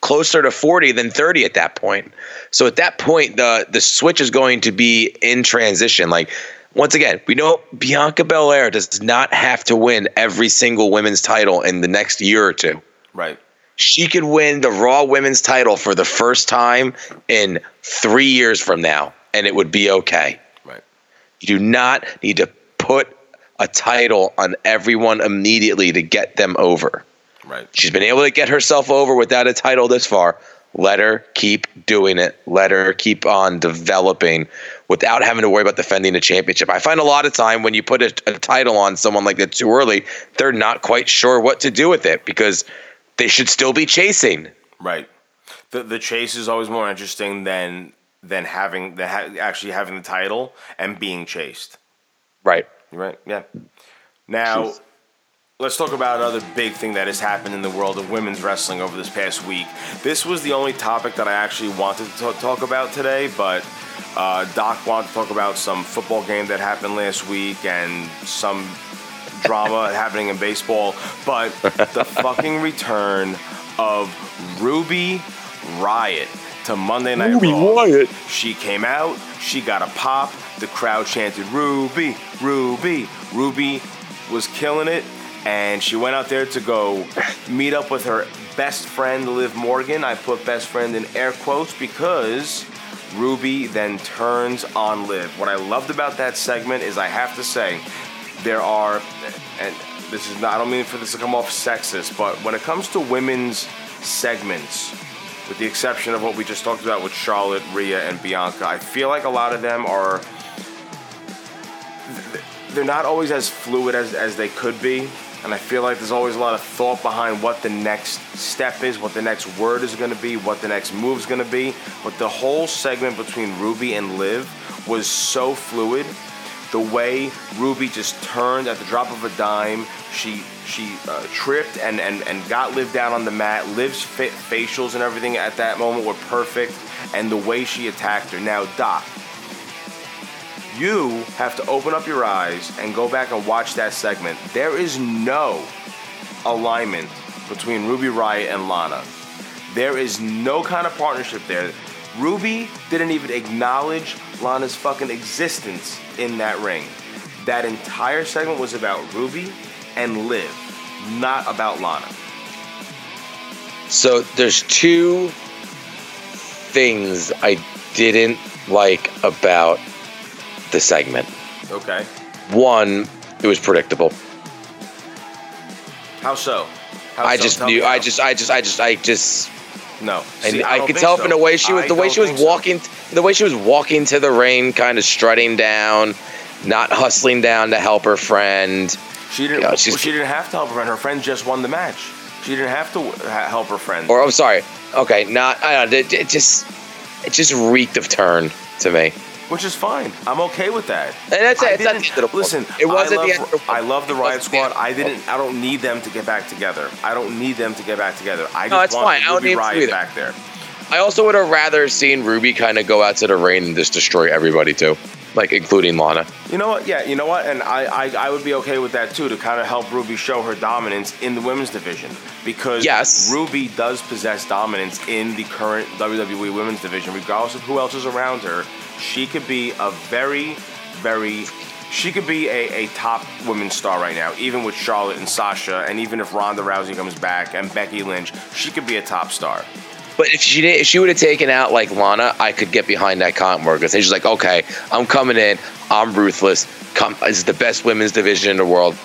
closer to 40 than 30 at that point. So at that point, the the switch is going to be in transition. Like once again, we know Bianca Belair does not have to win every single women's title in the next year or two. right She could win the Raw Women's title for the first time in three years from now, and it would be okay. right You do not need to put a title on everyone immediately to get them over. right She's been able to get herself over without a title this far. Let her keep doing it. Let her keep on developing without having to worry about defending a championship. I find a lot of time when you put a, a title on someone like that too early, they're not quite sure what to do with it because they should still be chasing. Right. The the chase is always more interesting than than having the ha- actually having the title and being chased. Right. You're right. Yeah. Now, let's talk about another big thing that has happened in the world of women's wrestling over this past week. This was the only topic that I actually wanted to talk, about today, but uh, Doc wanted to talk about some football game that happened last week and some drama happening in baseball. But the fucking return of Ruby Riot to Monday Night Ruby Raw. Riot. She came out, she got a pop, the crowd chanted Ruby, Ruby. Ruby was killing it, and she went out there to go meet up with her best friend, Liv Morgan. I put best friend in air quotes because Ruby then turns on Liv. What I loved about that segment is I have to say, there are, and this is not, I don't mean for this to come off sexist, but when it comes to women's segments, with the exception of what we just talked about with Charlotte, Rhea, and Bianca, I feel like a lot of them are. They're not always as fluid as, as they could be. And I feel like there's always a lot of thought behind what the next step is, what the next word is going to be, what the next move is going to be. But the whole segment between Ruby and Liv was so fluid. The way Ruby just turned at the drop of a dime, she she uh, tripped and, and, and got Liv down on the mat. Liv's fit facials and everything at that moment were perfect, and the way she attacked her. Now, Doc, you have to open up your eyes and go back and watch that segment. There is no alignment between Ruby Riot and Lana. There is no kind of partnership there. Ruby didn't even acknowledge Lana's fucking existence in that ring. That entire segment was about Ruby and Liv, not about Lana. So there's two things I didn't like about the segment. Okay. One, it was predictable. How so? How I so? just Tell knew. I how. just. I just. I just. I just. no. And See, I, don't could tell so. from the way she was. I The way she was think so. walking. The way she was walking to the ring, kind of strutting down, not hustling down to help her friend. She didn't. She's- well, she didn't have to help her friend. Her friend just won the match. She didn't have to ha- help her friend. Or I'm sorry. Okay, not. I don't. know, It, it just. It just reeked of turn to me. Which is fine. I'm okay with that. And that's it. It's not the end of the. Listen, It wasn't I love, the end of the book. I love the Riot Squad. I didn't. I don't need them to get back together. I don't need them to get back together. I No, just it's want fine. I don't Ruby Riot back there. I also would have rather seen Ruby kind of go out to the rain and just destroy everybody too, like including Lana. You know what? Yeah, you know what? And I, I, I would be okay with that too to kind of help Ruby show her dominance in the women's division because Yes. Ruby does possess dominance in the current WWE women's division, regardless of who else is around her. She could be a very, very. She could be a, a top women's star right now, even with Charlotte and Sasha, and even if Ronda Rousey comes back and Becky Lynch, she could be a top star. But if she did, if she would have taken out like Lana, I could get behind that comment more because she's like, okay, I'm coming in, I'm ruthless. Come, this is the best women's division in the world.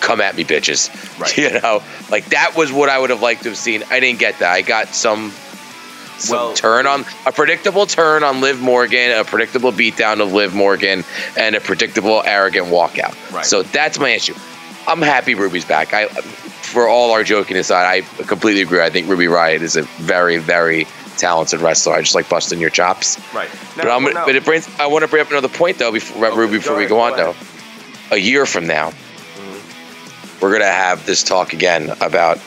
Come at me, bitches. Right. You know, like that was what I would have liked to have seen. I didn't get that. I got some. Some Well- turn on a predictable turn on Liv Morgan, a predictable beatdown of Liv Morgan, and a predictable arrogant walkout. Right. So that's my issue. I'm happy Ruby's back. I, for all our joking aside, I completely agree. I think Ruby Riot is a very, very talented wrestler. I just like busting your chops. Right. but I'm, now- but it brings. I want to bring up another point though, before Okay, Ruby, before we go go on ahead. though. A year from now, mm-hmm. we're gonna have this talk again about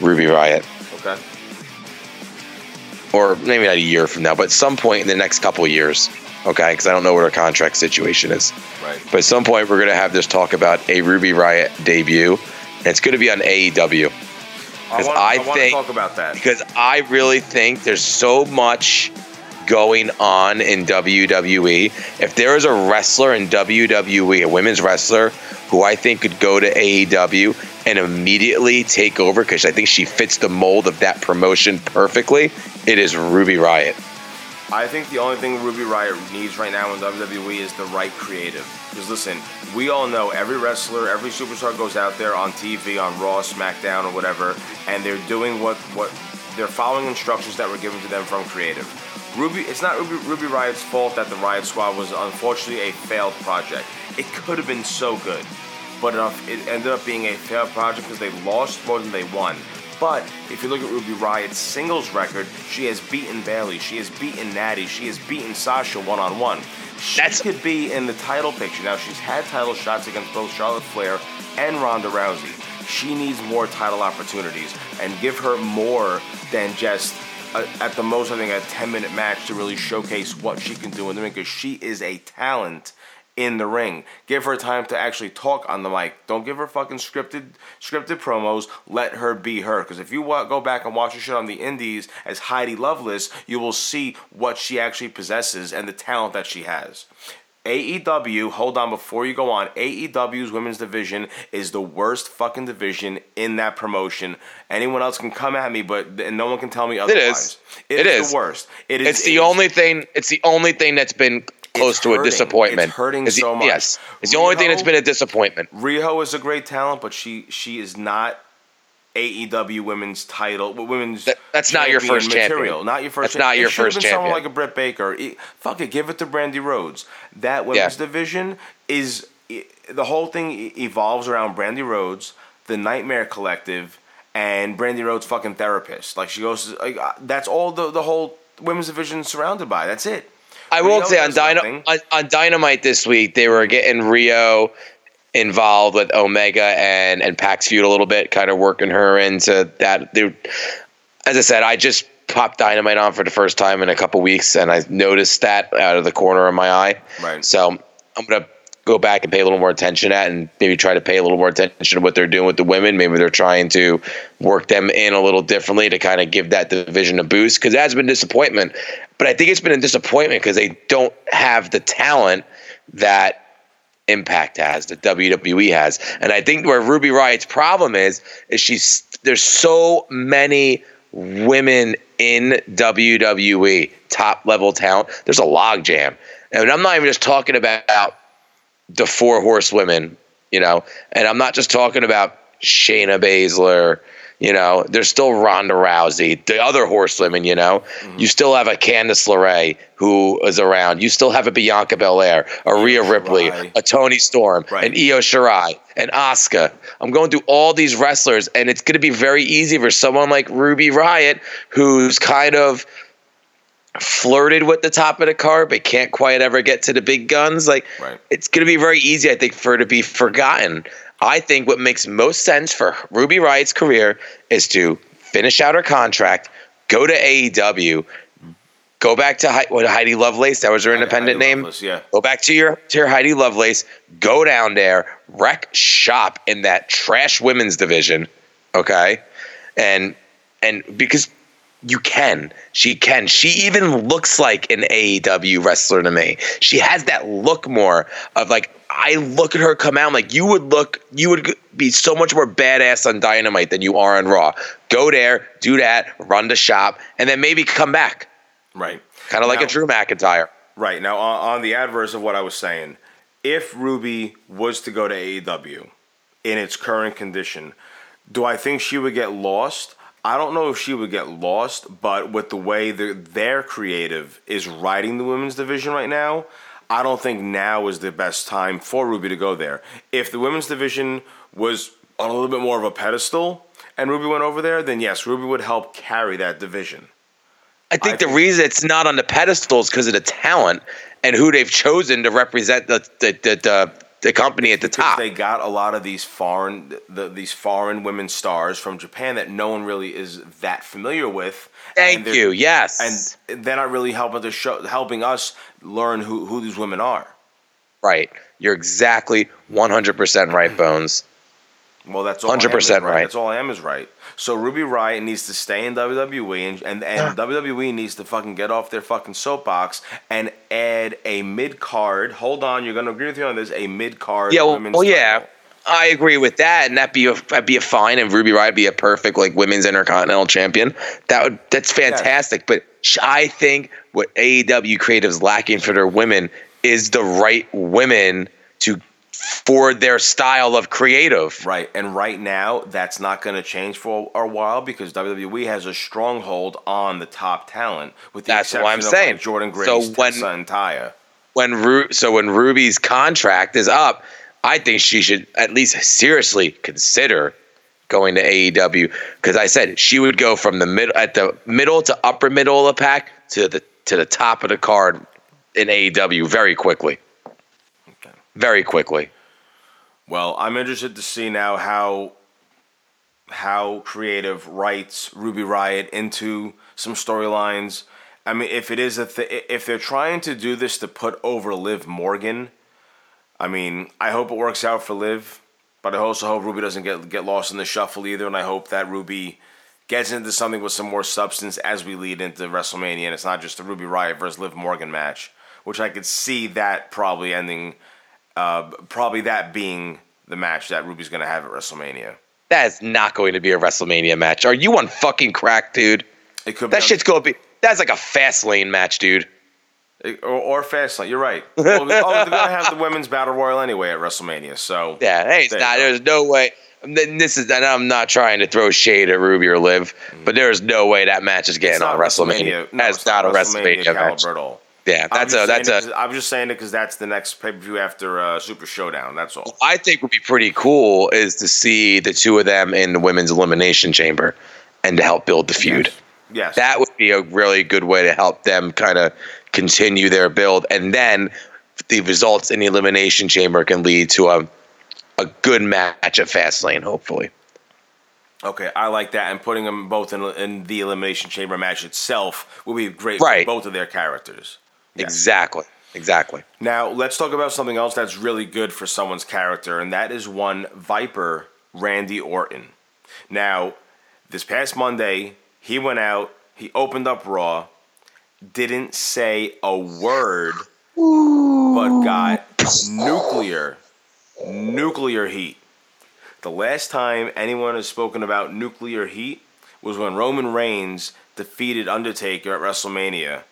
Ruby Riot, Okay. or maybe not a year from now, but some point in the next couple of years. Okay, because I don't know what her contract situation is. Right. But at some point, we're going to have this talk about a Ruby Riot debut, it's going to be on AEW. I 'Cause want, I I think- talk about that. Because I really think there's so much going on in WWE. If there is a wrestler in WWE, a women's wrestler, who I think could go to AEW and immediately take over, because I think she fits the mold of that promotion perfectly, it is Ruby Riot. I think the only thing Ruby Riot needs right now in WWE is the right creative. Because listen, we all know every wrestler, every superstar goes out there on TV, on Raw, SmackDown, or whatever, and they're doing what what they're following instructions that were given to them from creative. Ruby, it's not Ruby, Ruby Riot's fault that the Riot Squad was unfortunately a failed project. It could have been so good, but it it ended up being a failed project because they lost more than they won. But if you look at Ruby Riot's singles record, she has beaten Bayley, she has beaten Natty, she has beaten Sasha one on one. She That's- could be in the title picture. Now she's had title shots against both Charlotte Flair and Ronda Rousey. She needs more title opportunities and give her more than just a, at the most I think a 10 minute match to really showcase what she can do in the ring because she is a talent in the ring. Give her time to actually talk on the mic. Don't give her fucking scripted scripted promos. Let her be her. Because if you wa- go back and watch her shit on the Indies as Heidi Lovelace, you will see what she actually possesses and the talent that she has. AEW, hold on before you go on. AEW's women's division is the worst fucking division in that promotion. Anyone else can come at me, but and no one can tell me otherwise. It it is. is the worst. It is. It's it the is- only thing. It's the only thing that's been close to a disappointment. It's hurting Is the- so much. Yes, it's the only thing that's been a disappointment. Riho is a great talent, but she she is not AEW women's title women's. That- that's not your first material. champion. Not your first. That's not it your have first been Someone like a Britt Baker. E- fuck it, give it to Brandi Rhodes. That women's Yeah. division is e- the whole thing evolves around Brandi Rhodes, the Nightmare Collective, and Brandi Rhodes' fucking therapist. Like she goes, like uh, that's all the the whole women's division surrounded by. That's it. I will say on, Dyna- on on Dynamite this week, they were getting Riho involved with Omega and and PAC feud a little bit, kind of working her into that. They, as I said, I just popped Dynamite on for the first time in a couple weeks, and I noticed that out of the corner of my eye. Right. So I'm gonna go back and pay a little more attention at, and maybe try to pay a little more attention to what they're doing with the women. Maybe they're trying to work them in a little differently to kind of give that division a boost because that's been disappointment. But I think it's been a disappointment because they don't have the talent that Impact has, that WWE has. And I think where Ruby Riot's problem is, is she's there's so many women in WWE, top level talent. There's a logjam. And I'm not even just talking about the four horsewomen, you know, and I'm not just talking about Shayna Baszler, you know, there's still Ronda Rousey, the other horsewomen, you know. Mm-hmm. You still have a Candice LeRae who is around. You still have a Bianca Belair, a Rhea Ripley, Shirai. a Toni Storm, Right. an Io Shirai, an Asuka. I'm going through all these wrestlers, and it's going to be very easy for someone like Ruby Riot, who's kind of flirted with the top of the car but can't quite ever get to the big guns. Like, Right. it's going to be very easy, I think, for her to be forgotten. I think what makes most sense for Ruby Riot's career is to finish out her contract, go to AEW, go back to Hei- what, Heidi Lovelace. That was her independent Heidi name. Lovelace, yeah. Go back to your to your Heidi Lovelace. Go down there, wreck shop in that trash women's division. Okay, and and because you can. She can. She even looks like an AEW wrestler to me. She has that look more of like I look at her come out I'm like you would look you would be so much more badass on Dynamite than you are on Raw. Go there, do that, run the shop, and then maybe come back. Right. Kind of like a Drew McIntyre. Right. Now, on, on the adverse of what I was saying, if Ruby was to go to AEW in its current condition, do I think she would get lost? I don't know if she would get lost, but with the way the, their creative is writing the women's division right now, I don't think now is the best time for Ruby to go there. If the women's division was on a little bit more of a pedestal and Ruby went over there, then yes, Ruby would help carry that division. I think I the think- reason it's not on the pedestal is because of the talent and who they've chosen to represent the the the, the, the company at the because top. they got a lot of these foreign the, these foreign women stars from Japan that no one really is that familiar with. Thank you. Yes. And they're not really helping to show helping us learn who, who these women are. right. You're exactly 100% right, Bones. Well, that's all. I am is 100% right. That's all I am is right. So Ruby Riot needs to stay in WWE, and and, and WWE needs to fucking get off their fucking soapbox and add a mid card. Hold on, you're gonna agree with me on this? A mid card. Yeah, well, women's well yeah. I agree with that, and that'd be a that'd be a fine, and Ruby Riot be a perfect like women's intercontinental champion. That would that's fantastic. But I think what AEW creatives lacking for their women is the right women to for their style of creative. Right, and right now that's not going to change for a while because WWE has a stronghold on the top talent. With the That's what I'm saying. Jordynne Grace, So when- Tessa, and Taya. When Ru- so when Ruby's contract is up, I think she should at least seriously consider going to AEW because I said she would go from the middle at the middle to upper middle of the pack to the to the top of the card in AEW very quickly. Very quickly. Well, I'm interested to see now how how creative writes Ruby Riot into some storylines. I mean, if it is a th- if they're trying to do this to put over Liv Morgan, I mean, I hope it works out for Liv, but I also hope Ruby doesn't get get lost in the shuffle either, and I hope that Ruby gets into something with some more substance as we lead into WrestleMania, and it's not just the Ruby Riot versus Liv Morgan match, which I could see that probably ending, uh, probably that being the match that Ruby's going to have at WrestleMania. That is not going to be a WrestleMania match. Are you on fucking crack, dude? It could That be shit's gonna be that's like a fast lane match, dude. or, or Fastlane. You're right. Well, oh, they're going to have the women's battle royal anyway at WrestleMania, so Yeah, hey, it's not. There's no way. This is, and I'm not trying to throw shade at Ruby or Liv, but there is no way that match is getting on WrestleMania. No, that's it's not, a WrestleMania caliber match. Yeah, that's a that's a. I'm just saying it because that's the next pay per view after uh, Super Showdown. That's all. I think would be pretty cool is to see the two of them in the women's elimination chamber, and to help build the feud. Yes. That would be a really good way to help them kind of continue their build, and then the results in the elimination chamber can lead to a a good match at Fastlane, hopefully. Okay, I like that, and putting them both in, in the elimination chamber match itself will be great Right. for both of their characters. Yes. Exactly. Exactly. Now let's talk about something else that's really good for someone's character, and that is one Viper Randy Orton. Now, this past Monday, he went out, he opened up Raw, didn't say a word, but got nuclear, nuclear heat. The last time anyone has spoken about nuclear heat was when Roman Reigns defeated Undertaker at WrestleMania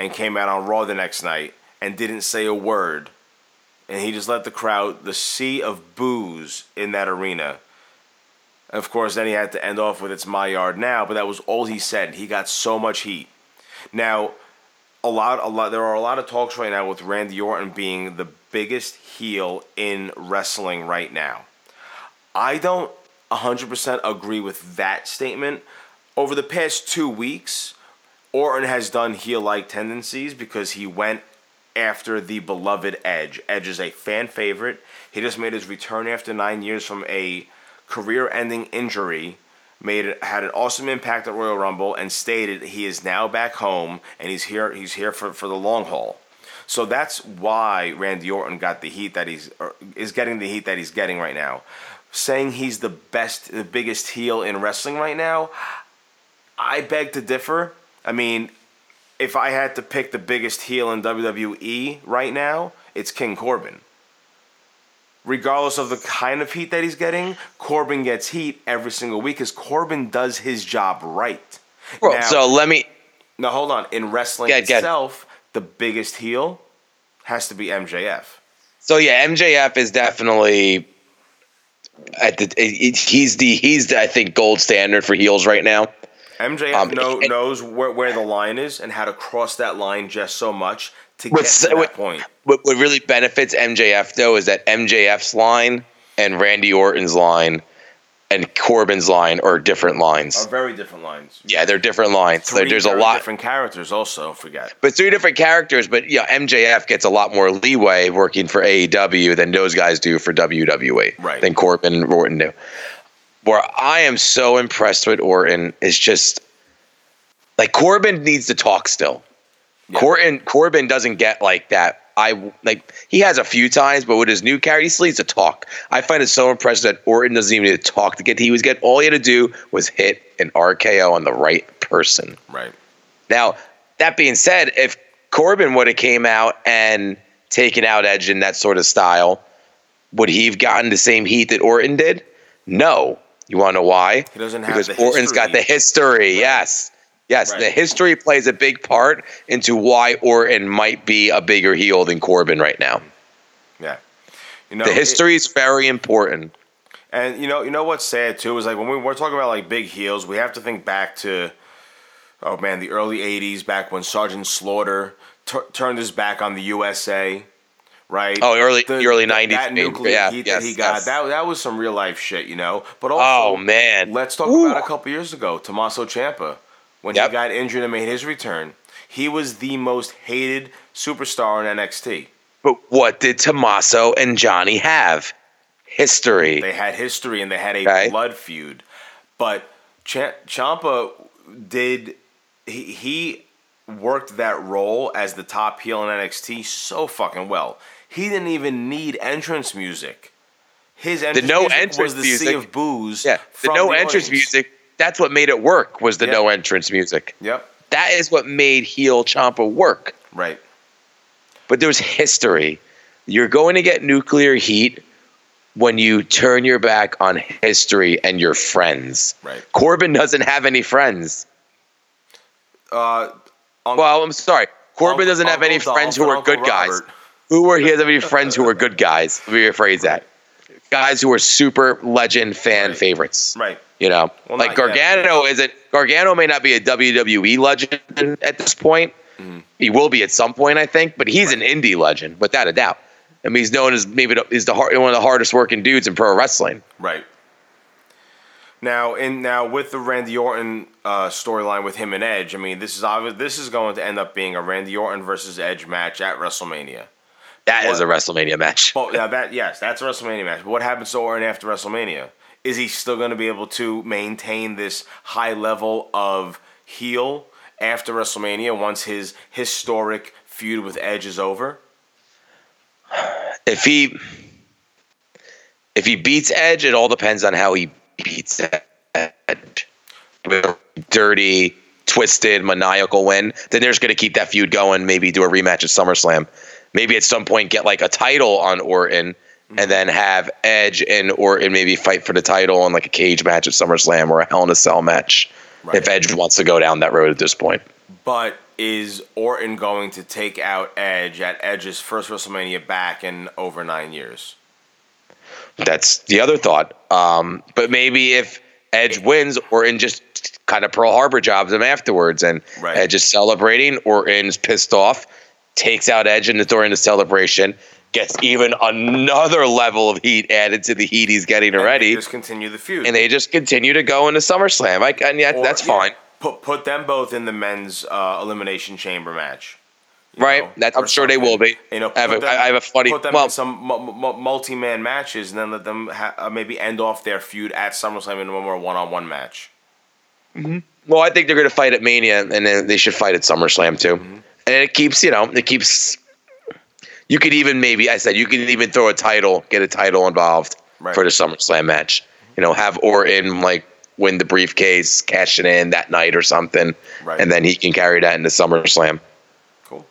and came out on Raw the next night and didn't say a word. And he just let the crowd, the sea of boos in that arena. Of course, then he had to end off with "It's my yard now," but that was all he said. He got so much heat. Now, a lot, a lot. There are a lot of talks right now with Randy Orton being the biggest heel in wrestling right now. I don't 100% agree with that statement. Over the past two weeks, Orton has done heel like tendencies because he went after the beloved Edge. Edge is a fan favorite. He just made his return after nine years from a career ending injury. Made it, had an awesome impact at Royal Rumble and stated he is now back home and he's here he's here for, for the long haul. So that's why Randy Orton got the heat that he's is getting the heat that he's getting right now. Saying he's the best, the biggest heel in wrestling right now, I beg to differ. I mean, if I had to pick the biggest heel in WWE right now, it's King Corbin. Regardless of the kind of heat that he's getting, Corbin gets heat every single week because Corbin does his job right. Bro, Now- so let me. Now hold on. In wrestling Get- get- itself, the biggest heel has to be MJF. So yeah, MJF is definitely at the. It, it- he's the he's the I think gold standard for heels right now. MJF Um, know, it- knows where, where the line is and how to cross that line just so much to get to that with- point. What, what really benefits MJF though is that MJF's line and Randy Orton's line and Corbin's line are different lines. Are very different lines. Yeah, they're different lines. So Three there's a lot, different characters. Also, forget. but three different characters. But yeah, MJF gets a lot more leeway working for AEW than those guys do for WWE. Right. Than Corbin and Orton do. Where I am so impressed with Orton is just like Corbin needs to talk still. Corbin Corbin doesn't get like that. I like he has a few times, but with his new character, he still needs to talk. I find it so impressive that Orton doesn't even need to talk to get. He was get all he had to do was hit an RKO on the right person. Right. Now, that being said, if Corbin would have came out and taken out Edge in that sort of style, would he have gotten the same heat that Orton did? No. You want to know why? He doesn't have because the Orton's got the history. Yes. Yes, Right. the history plays a big part into why Orton might be a bigger heel than Corbin right now. Yeah. You know, The history is very important. And you know, you know what's sad too is like when we, we're talking about like big heels, we have to think back to, oh man, the early '80s, back when Sergeant Slaughter tur turned his back on the USA, right? Oh, early- the early 90s, That nuclear Yeah, heat yes, that he got, yes. that that was some real life shit, you know. But also, Oh, man. let's talk Ooh. about a couple years ago, Tommaso Ciampa, when Yep. he got injured and made his return. He was the most hated superstar in NXT. But what did Tommaso and Johnny have? History. They had history and they had a Okay. blood feud. But Ch- Ciampa did he he worked that role as the top heel in NXT so fucking well. He didn't even need entrance music. His entrance no music entrance was the music- sea of boos. Yeah, the no the entrance audience. music. That's what made it work. Was the Yep. no entrance music. Yep. That is what made heel Ciampa work. Right. But there's history. You're going to get nuclear heat when you turn your back on history and your friends. Right. Corbin doesn't have any friends. Uh, Well, I'm sorry. Corbin Uncle- doesn't have any Uncle friends who are good Uncle guys. Who were he doesn't have any friends who were good guys. Let me rephrase that. Guys who were super legend fan Right. favorites. right. You know, Well, like Gargano isn't. Gargano may not be a WWE legend at this point. Mm-hmm. He will be at some point, I think, but he's an indie legend without a doubt. I mean, he's known as maybe the, he's the hard, one of the hardest working dudes in pro wrestling. Right. Now, in now with the Randy Orton uh, storyline with him and Edge, I mean, this is obvious. This is going to end up being a Randy Orton versus Edge match at WrestleMania. That is What? a WrestleMania match. Oh, well, now that yes, that's a WrestleMania match. But what happens to Orton after WrestleMania? Is he still going to be able to maintain this high level of heel after WrestleMania once his historic feud with Edge is over? If he if he beats Edge, it all depends on how he beats Edge. With a dirty, twisted, maniacal win, then they're just going to keep that feud going. Maybe do a rematch at SummerSlam. Maybe at some point get like a title on Orton, and then have Edge and Orton maybe fight for the title on like a cage match at SummerSlam or a Hell in a Cell match. Right. If Edge wants to go down that road at this point. But is Orton going to take out Edge at Edge's first WrestleMania back in over nine years? That's the other thought. Um, but maybe if Edge wins, Orton just kind of Pearl Harbor jobs him afterwards, and Right. Edge is celebrating. Orton's pissed off, takes out Edge in the during the celebration, gets even another level of heat added to the heat he's getting And already, just continue the feud. and they just continue to go into SummerSlam. I, and yeah, Or- that's yeah, fine, Put put them both in the men's uh, elimination chamber match. right? know, That, I'm sure they will something. be. You know, I have, a, them- I have a funny. Put them Well, in some mu- mu- multi-man matches, and then let them ha- uh, maybe end off their feud at SummerSlam in one more one-on-one match. Well, I think they're going to fight at Mania, and then they should fight at SummerSlam too. Mm-hmm. And it keeps, you know, it keeps. You could even maybe I said you could even throw a title, get a title involved Right. for the SummerSlam match. You know, have Orton like win the briefcase, cash it in that night or something, Right. and then he can carry that into SummerSlam. Cool.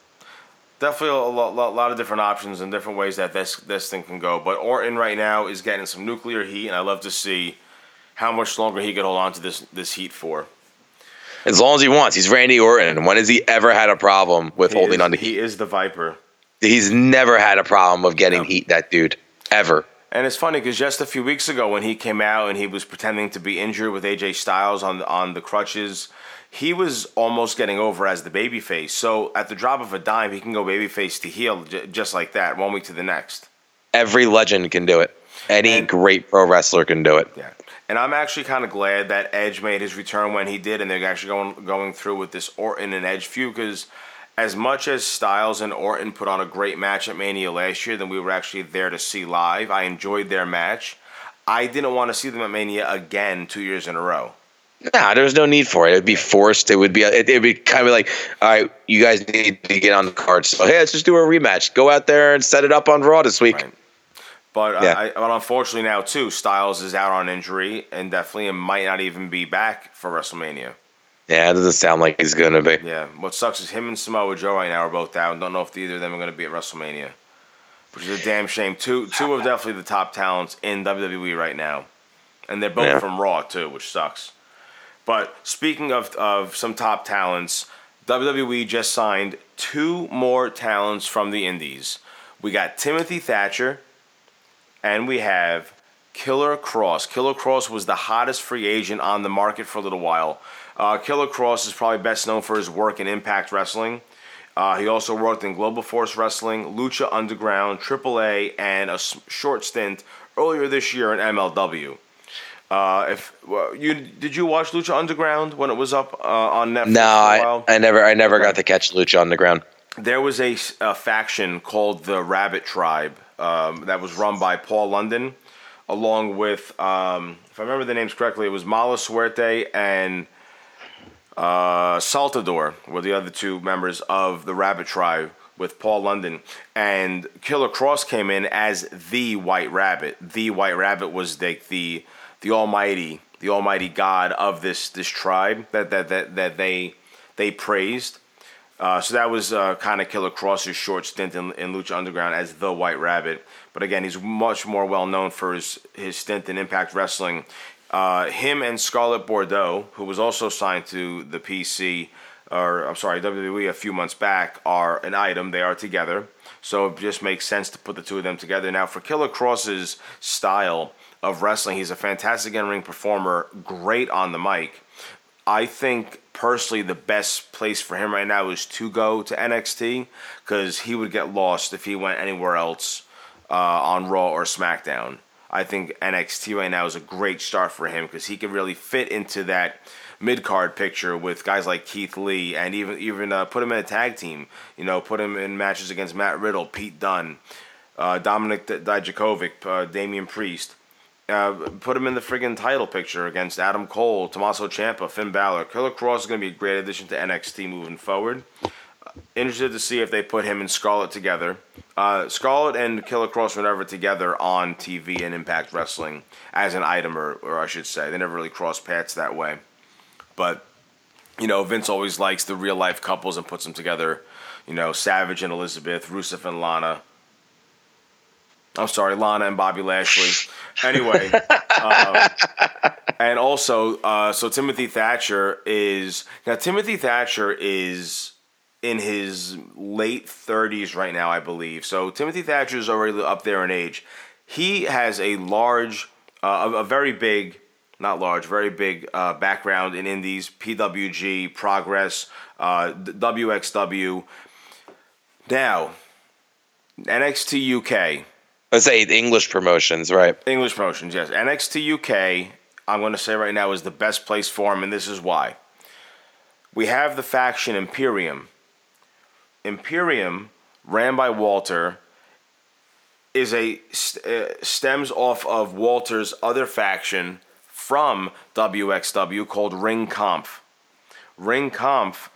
Definitely a lot, lot, lot of different options and different ways that this this thing can go. But Orton right now is getting some nuclear heat, and I love to see how much longer he could hold on to this this heat for. As long as he wants, he's Randy Orton. When has he ever had a problem with He holding is, on to he heat? is the Viper. He's never had a problem of getting No. heat. That dude ever. And it's funny because just a few weeks ago, when he came out and he was pretending to be injured with AJ Styles on on the crutches, he was almost getting over as the babyface. So at the drop of a dime, he can go babyface to heel j- just like that, one week to the next. Every legend can do it. Any And- great pro wrestler can do it. Yeah, and I'm actually kind of glad that Edge made his return when he did, and they're actually going going through with this Orton and Edge feud because. As much as Styles and Orton put on a great match at Mania last year, then we were actually there to see live. I enjoyed their match. I didn't want to see them at Mania again two years in a row. Nah, there's no need for it. It would be forced. It would be. It would be kind of like, all right, you guys need to get on the card. So hey, let's just do a rematch. Go out there and set it up on Raw this week. Right. But, Yeah. I, but unfortunately now too, Styles is out on injury and definitely might not even be back for WrestleMania. Yeah, it doesn't sound like he's gonna be. Yeah. What sucks is him and Samoa Joe right now are both out. Don't know if either of them are going to be at WrestleMania, which is a damn shame. Two two of definitely the top talents in WWE right now, and they're both Yeah. from Raw too, which sucks. But speaking of of some top talents, WWE just signed two more talents from the Indies. We got Timothy Thatcher, and we have Killer Kross. Killer Kross was the hottest free agent on the market for a little while. Uh, Killer Kross is probably best known for his work in Impact Wrestling. Uh, he also worked in Global Force Wrestling, Lucha Underground, AAA, and a short stint earlier this year in MLW. Uh, if well, you did you watch Lucha Underground when it was up uh, on Netflix? No, for a I, while? I never, I never got to catch Lucha Underground. there was a faction called the Rabbit Tribe um, that was run by Paul London, along with, um, if I remember the names correctly, it was Mala Suerte and uh, Saltador were the other two members of the Rabbit Tribe with Paul London. And Killer Kross came in as the White Rabbit. The White Rabbit was like the the Almighty, the Almighty God of this this tribe that that that, that they they praised. Uh, so that was uh, kind of Killer Kross's short stint in, in Lucha Underground as the White Rabbit. But again, he's much more well known for his, his stint in Impact Wrestling. Uh, him and Scarlett Bordeaux, who was also signed to the PC, or I'm sorry, WWE a few months back, are an item. They are together. So it just makes sense to put the two of them together. Now, for Killer Kross's style of wrestling, he's a fantastic in ring performer, great on the mic. I think personally the best place for him right now is to go to NXT because he would get lost if he went anywhere else uh, on Raw or SmackDown. I think NXT right now is a great start for him because he can really fit into that mid card picture with guys like Keith Lee and even even uh, put him in a tag team. You know, put him in matches against Matt Riddle, Pete Dunne, uh, Dominik Dijakovic, uh, Damian Priest. Uh, put him in the friggin' title picture against Adam Cole, Tommaso Ciampa, Finn Balor. Killer Kross is going to be a great addition to NXT moving forward. Uh, interested to see if they put him and Scarlett together. Uh, Scarlett and Killer Kross were never together on TV and Impact Wrestling as an item, or, or I should say, they never really crossed paths that way. But you know, Vince always likes the real life couples and puts them together. You know, Savage and Elizabeth, Rusev and Lana. I'm sorry, Lana and Bobby Lashley. Anyway, um, and also, uh, so Timothy Thatcher is now Timothy Thatcher is in his late 30s right now, I believe. So Timothy Thatcher is already up there in age. He has a large, uh, a, a very big, not large, very big uh, background in indies, PWG, Progress, uh, WXW. Now, NXT UK. Let's say English promotions, right? English promotions, yes. NXT UK, I'm going to say right now, is the best place for him, and this is why. We have the faction Imperium. Imperium, ran by Walter, is a st- uh, stems off of Walter's other faction from WXW called Ring Kampf. Ring Kampf,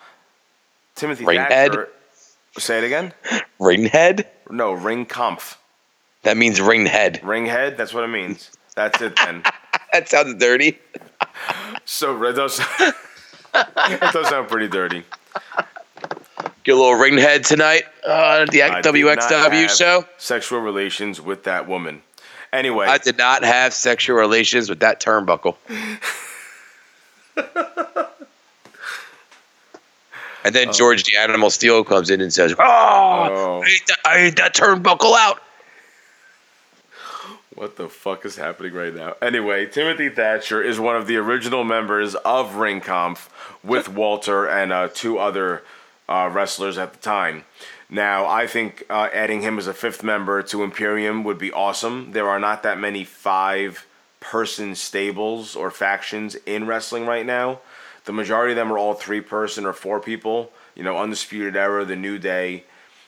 Timothy Ringhead? Thatcher. Say it again. Ringhead? No, Ring Kampf. That means ring head. Ring head. That's what it means. That's it then. That sounds dirty. So that does that does sound pretty dirty. Get a little ring head tonight uh, the I WXW show. Sexual relations with that woman. Anyway, I did not have sexual relations with that turnbuckle. and then George the Animal Steele comes in and says, "Oh, Oh. I, ate that, I ate that turnbuckle out." What the fuck is happening right now? Anyway, Timothy Thatcher is one of the original members of Ring Kampf with Walter and uh, two other uh, wrestlers at the time. Now, I think uh, adding him as a fifth member to Imperium would be awesome. There are not that many five person stables or factions in wrestling right now. The majority of them are all three person or four people. You know, Undisputed Era, The New Day.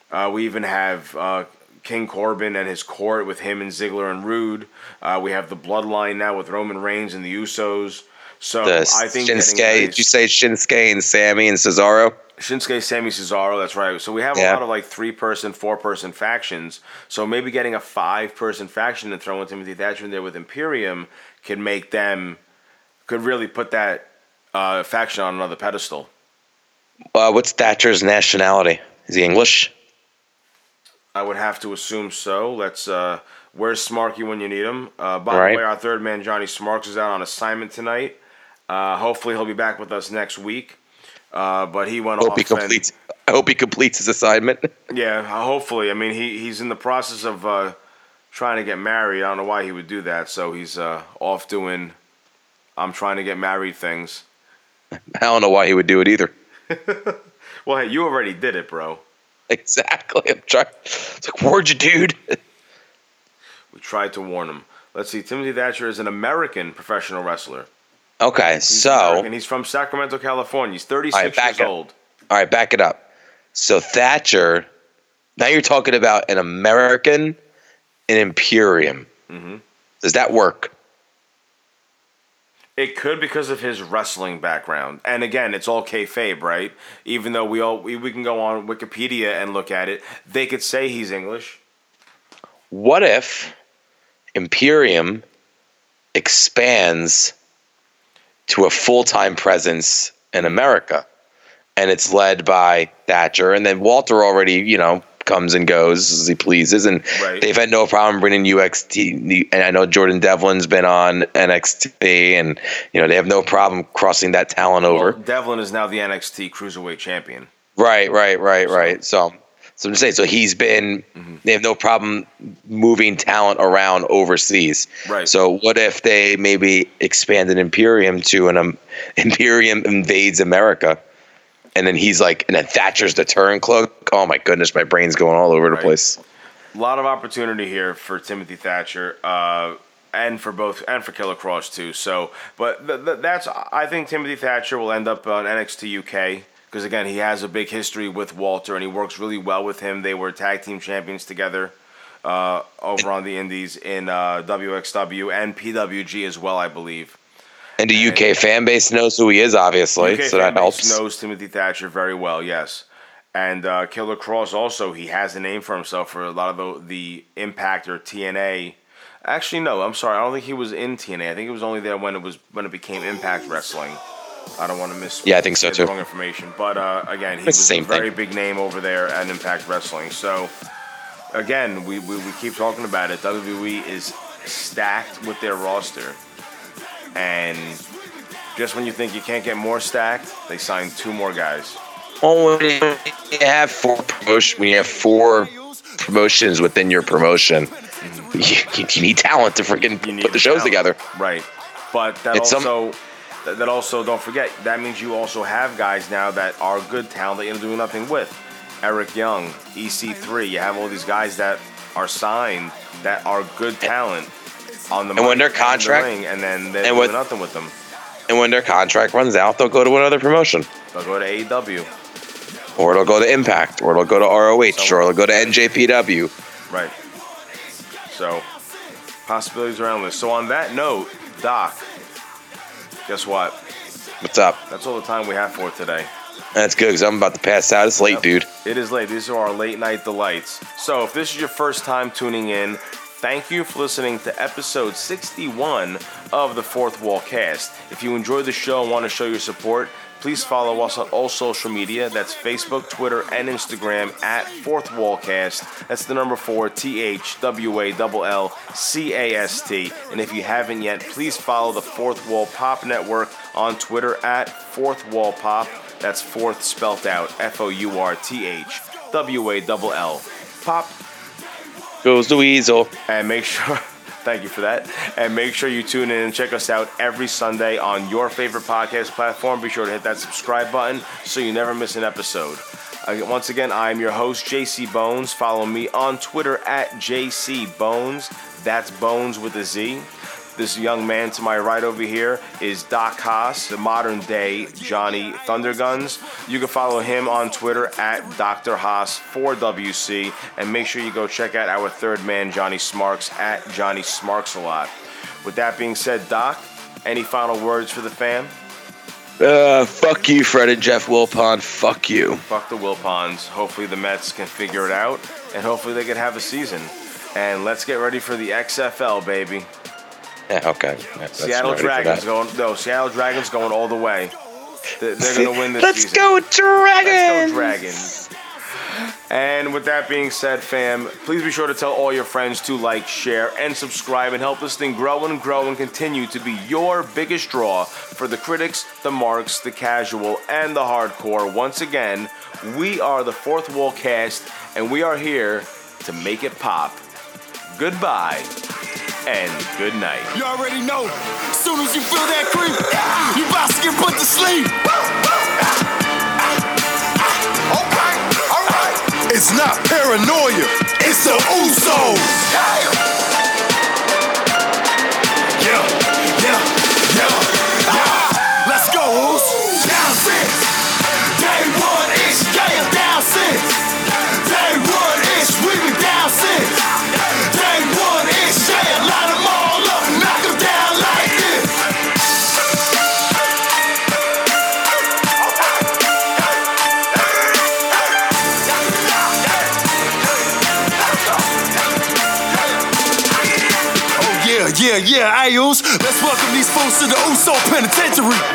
Uh, we even have uh, King Corbin and his court with him and Ziggler and Rude. Uh, we have the Bloodline now with Roman Reigns and the Usos. So The I think Shinsuke. Did you say Shinsuke and Sammy and Cesaro? Shinsuke, Sammy Cesaro. That's right. So we have Yeah. a lot of like three person, four person factions. So maybe getting a five person faction and throwing Timothy Thatcher in there with Imperium could make them could really put that uh, faction on another pedestal. Uh, what's Thatcher's nationality? Is he English? I would have to assume so. Let's. Uh, where's Smarky when you need him? Uh, by Right. the way, our third man Johnny Smarks is out on assignment tonight. Uh, hopefully, he'll be back with us next week. Uh, but he went Hope off. he and- completes. I hope he completes his assignment. Yeah, uh, hopefully. I mean, he he's in the process of uh, trying to get married. I don't know why he would do that. So he's uh, off doing. I'm trying to get married things. I don't know why he would do it either. Well, hey, you already did it, bro. Exactly. I'm trying. It's like, where'd you, dude? We tried to warn him. Let's see. Timothy Thatcher is an American professional wrestler. Okay, He's so and he's from Sacramento, California. He's 36 All right, years up. old. all right, back it up. So Thatcher. Now you're talking about an American, an Imperium. Mhm. Does that work? It could because of his wrestling background, and again, it's all kayfabe, right? Even though we all we, we can go on Wikipedia and look at it, they could say he's English. What if Imperium expands to a full time presence in America and it's led by Thatcher and then Walter already, you know, comes and goes as he pleases and Right. they've had no problem bringing UXT and I know Jordan Devlin's been on NXT and you know they have no problem crossing that talent over. Well, Devlin is now the NXT Cruiserweight Champion. Right, right, right, right. So, so I'm saying, so he's been. Mm-hmm. They have no problem moving talent around overseas. Right. So, what if they maybe expand an Imperium to an um, Imperium invades America, and then he's like, and then Thatcher's the turncoat. Oh my goodness, my brain's going all over the Right. place. A lot of opportunity here for Timothy Thatcher, uh, and for both, and for Killer Kross too. So, but th- th- that's I think Timothy Thatcher will end up on NXT UK because again he has a big history with Walter and he works really well with him. They were tag team champions together uh, over on the Indies in uh, WXW and PWG as well, I believe. And the UK fan base knows who he is, obviously, UK so that fan base helps. Knows Timothy Thatcher very well, yes. And uh, Killer Kross also, he has a name for himself for a lot of the, the Impact or TNA. Actually, no, I'm sorry. I don't think he was in TNA. I think it was only there when it was when it became Impact Wrestling. I don't want to miss. Yeah, I think so, too. Wrong information, but uh, again, he It's was a very thing. big name over there at Impact Wrestling. So again, we, we, we keep talking about it. WWE is stacked with their roster, and just when you think you can't get more stacked, they sign two more guys. When you have four promotion, when you have four promotions within your promotion, you, you need talent to freaking put the shows talent. together. right? But that It's some- also that that also don't forget that means you also have guys now that are good talent that you're doing nothing with. Eric Young, EC3. You have all these guys that are signed that are good talent on the And when their and the contract- and then they're and doing with- nothing with them. And when their contract runs out, they'll go to another promotion, They'll go to AEW. or it'll go to Impact, or it'll go to ROH, or it'll go to NJPW. Right. So, possibilities are endless. So, on that note, Doc, guess what? What's up? That's all the time we have for today. That's good because I'm about to pass out. It's late, Yep. dude. It is late. These are our late night delights. So, if this is your first time tuning in, thank you for listening to episode 61 of the Fourth Wall Cast. If you enjoyed the show and want to show your support, please follow us on all social media. That's Facebook, Twitter, and Instagram at Fourth Wall Cast. That's the number four, T H W A L L C A S T. And if you haven't yet, please follow the Fourth Wall Pop Network on Twitter at Fourth Wall Pop. That's fourth spelt out F O U R T H W A L L. Pop Goes the weasel. and make sure thank you for that. And make sure you tune in and check us out every sunday on your favorite podcast platform. Be sure to hit that subscribe button so you never miss an episode. Uh, once again i'm your host jc bones. Follow me on twitter at jc bones. That's bones with a z this young man to my right over here is Doc Haas, the modern day Johnny Thunderguns. You can follow him on Twitter at Dr. Haas4WC and make sure you go check out our third man, Johnny Smarks, at Johnny Smarks a lot. With that being said, Doc, any final words for the fam? Uh, fuck you, Fred and Jeff Wilpon. Fuck you. Fuck the Wilpons. Hopefully the Mets can figure it out and hopefully they can have a season. And let's get ready for the XFL, baby. Yeah, okay. That's Seattle Dragons going. No, Seattle Dragons going all the way. They're, they're going to win this Let's season. go, Dragons! Let's go Dragons. And with that being said, fam, please be sure to tell all your friends to like, share, and subscribe and help this thing grow and grow and continue to be your biggest draw for the critics, the marks, the casual, and the hardcore. Once again, we are the Fourth Wall Cast, and we are here to make it pop. Goodbye and good night. You already know. Soon as you feel that creep, you about to get put to sleep. Okay, alright. It's not paranoia, it's the Usos. Yeah, to the Uso Penitentiary.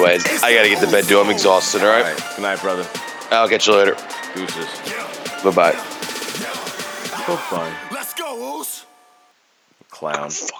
Anyways, I gotta get to bed, dude. I'm exhausted, All alright? Good night, brother. I'll catch you later. Deuces. Bye bye. So fun. Let's go, Oos. Clown. Fuck 'em.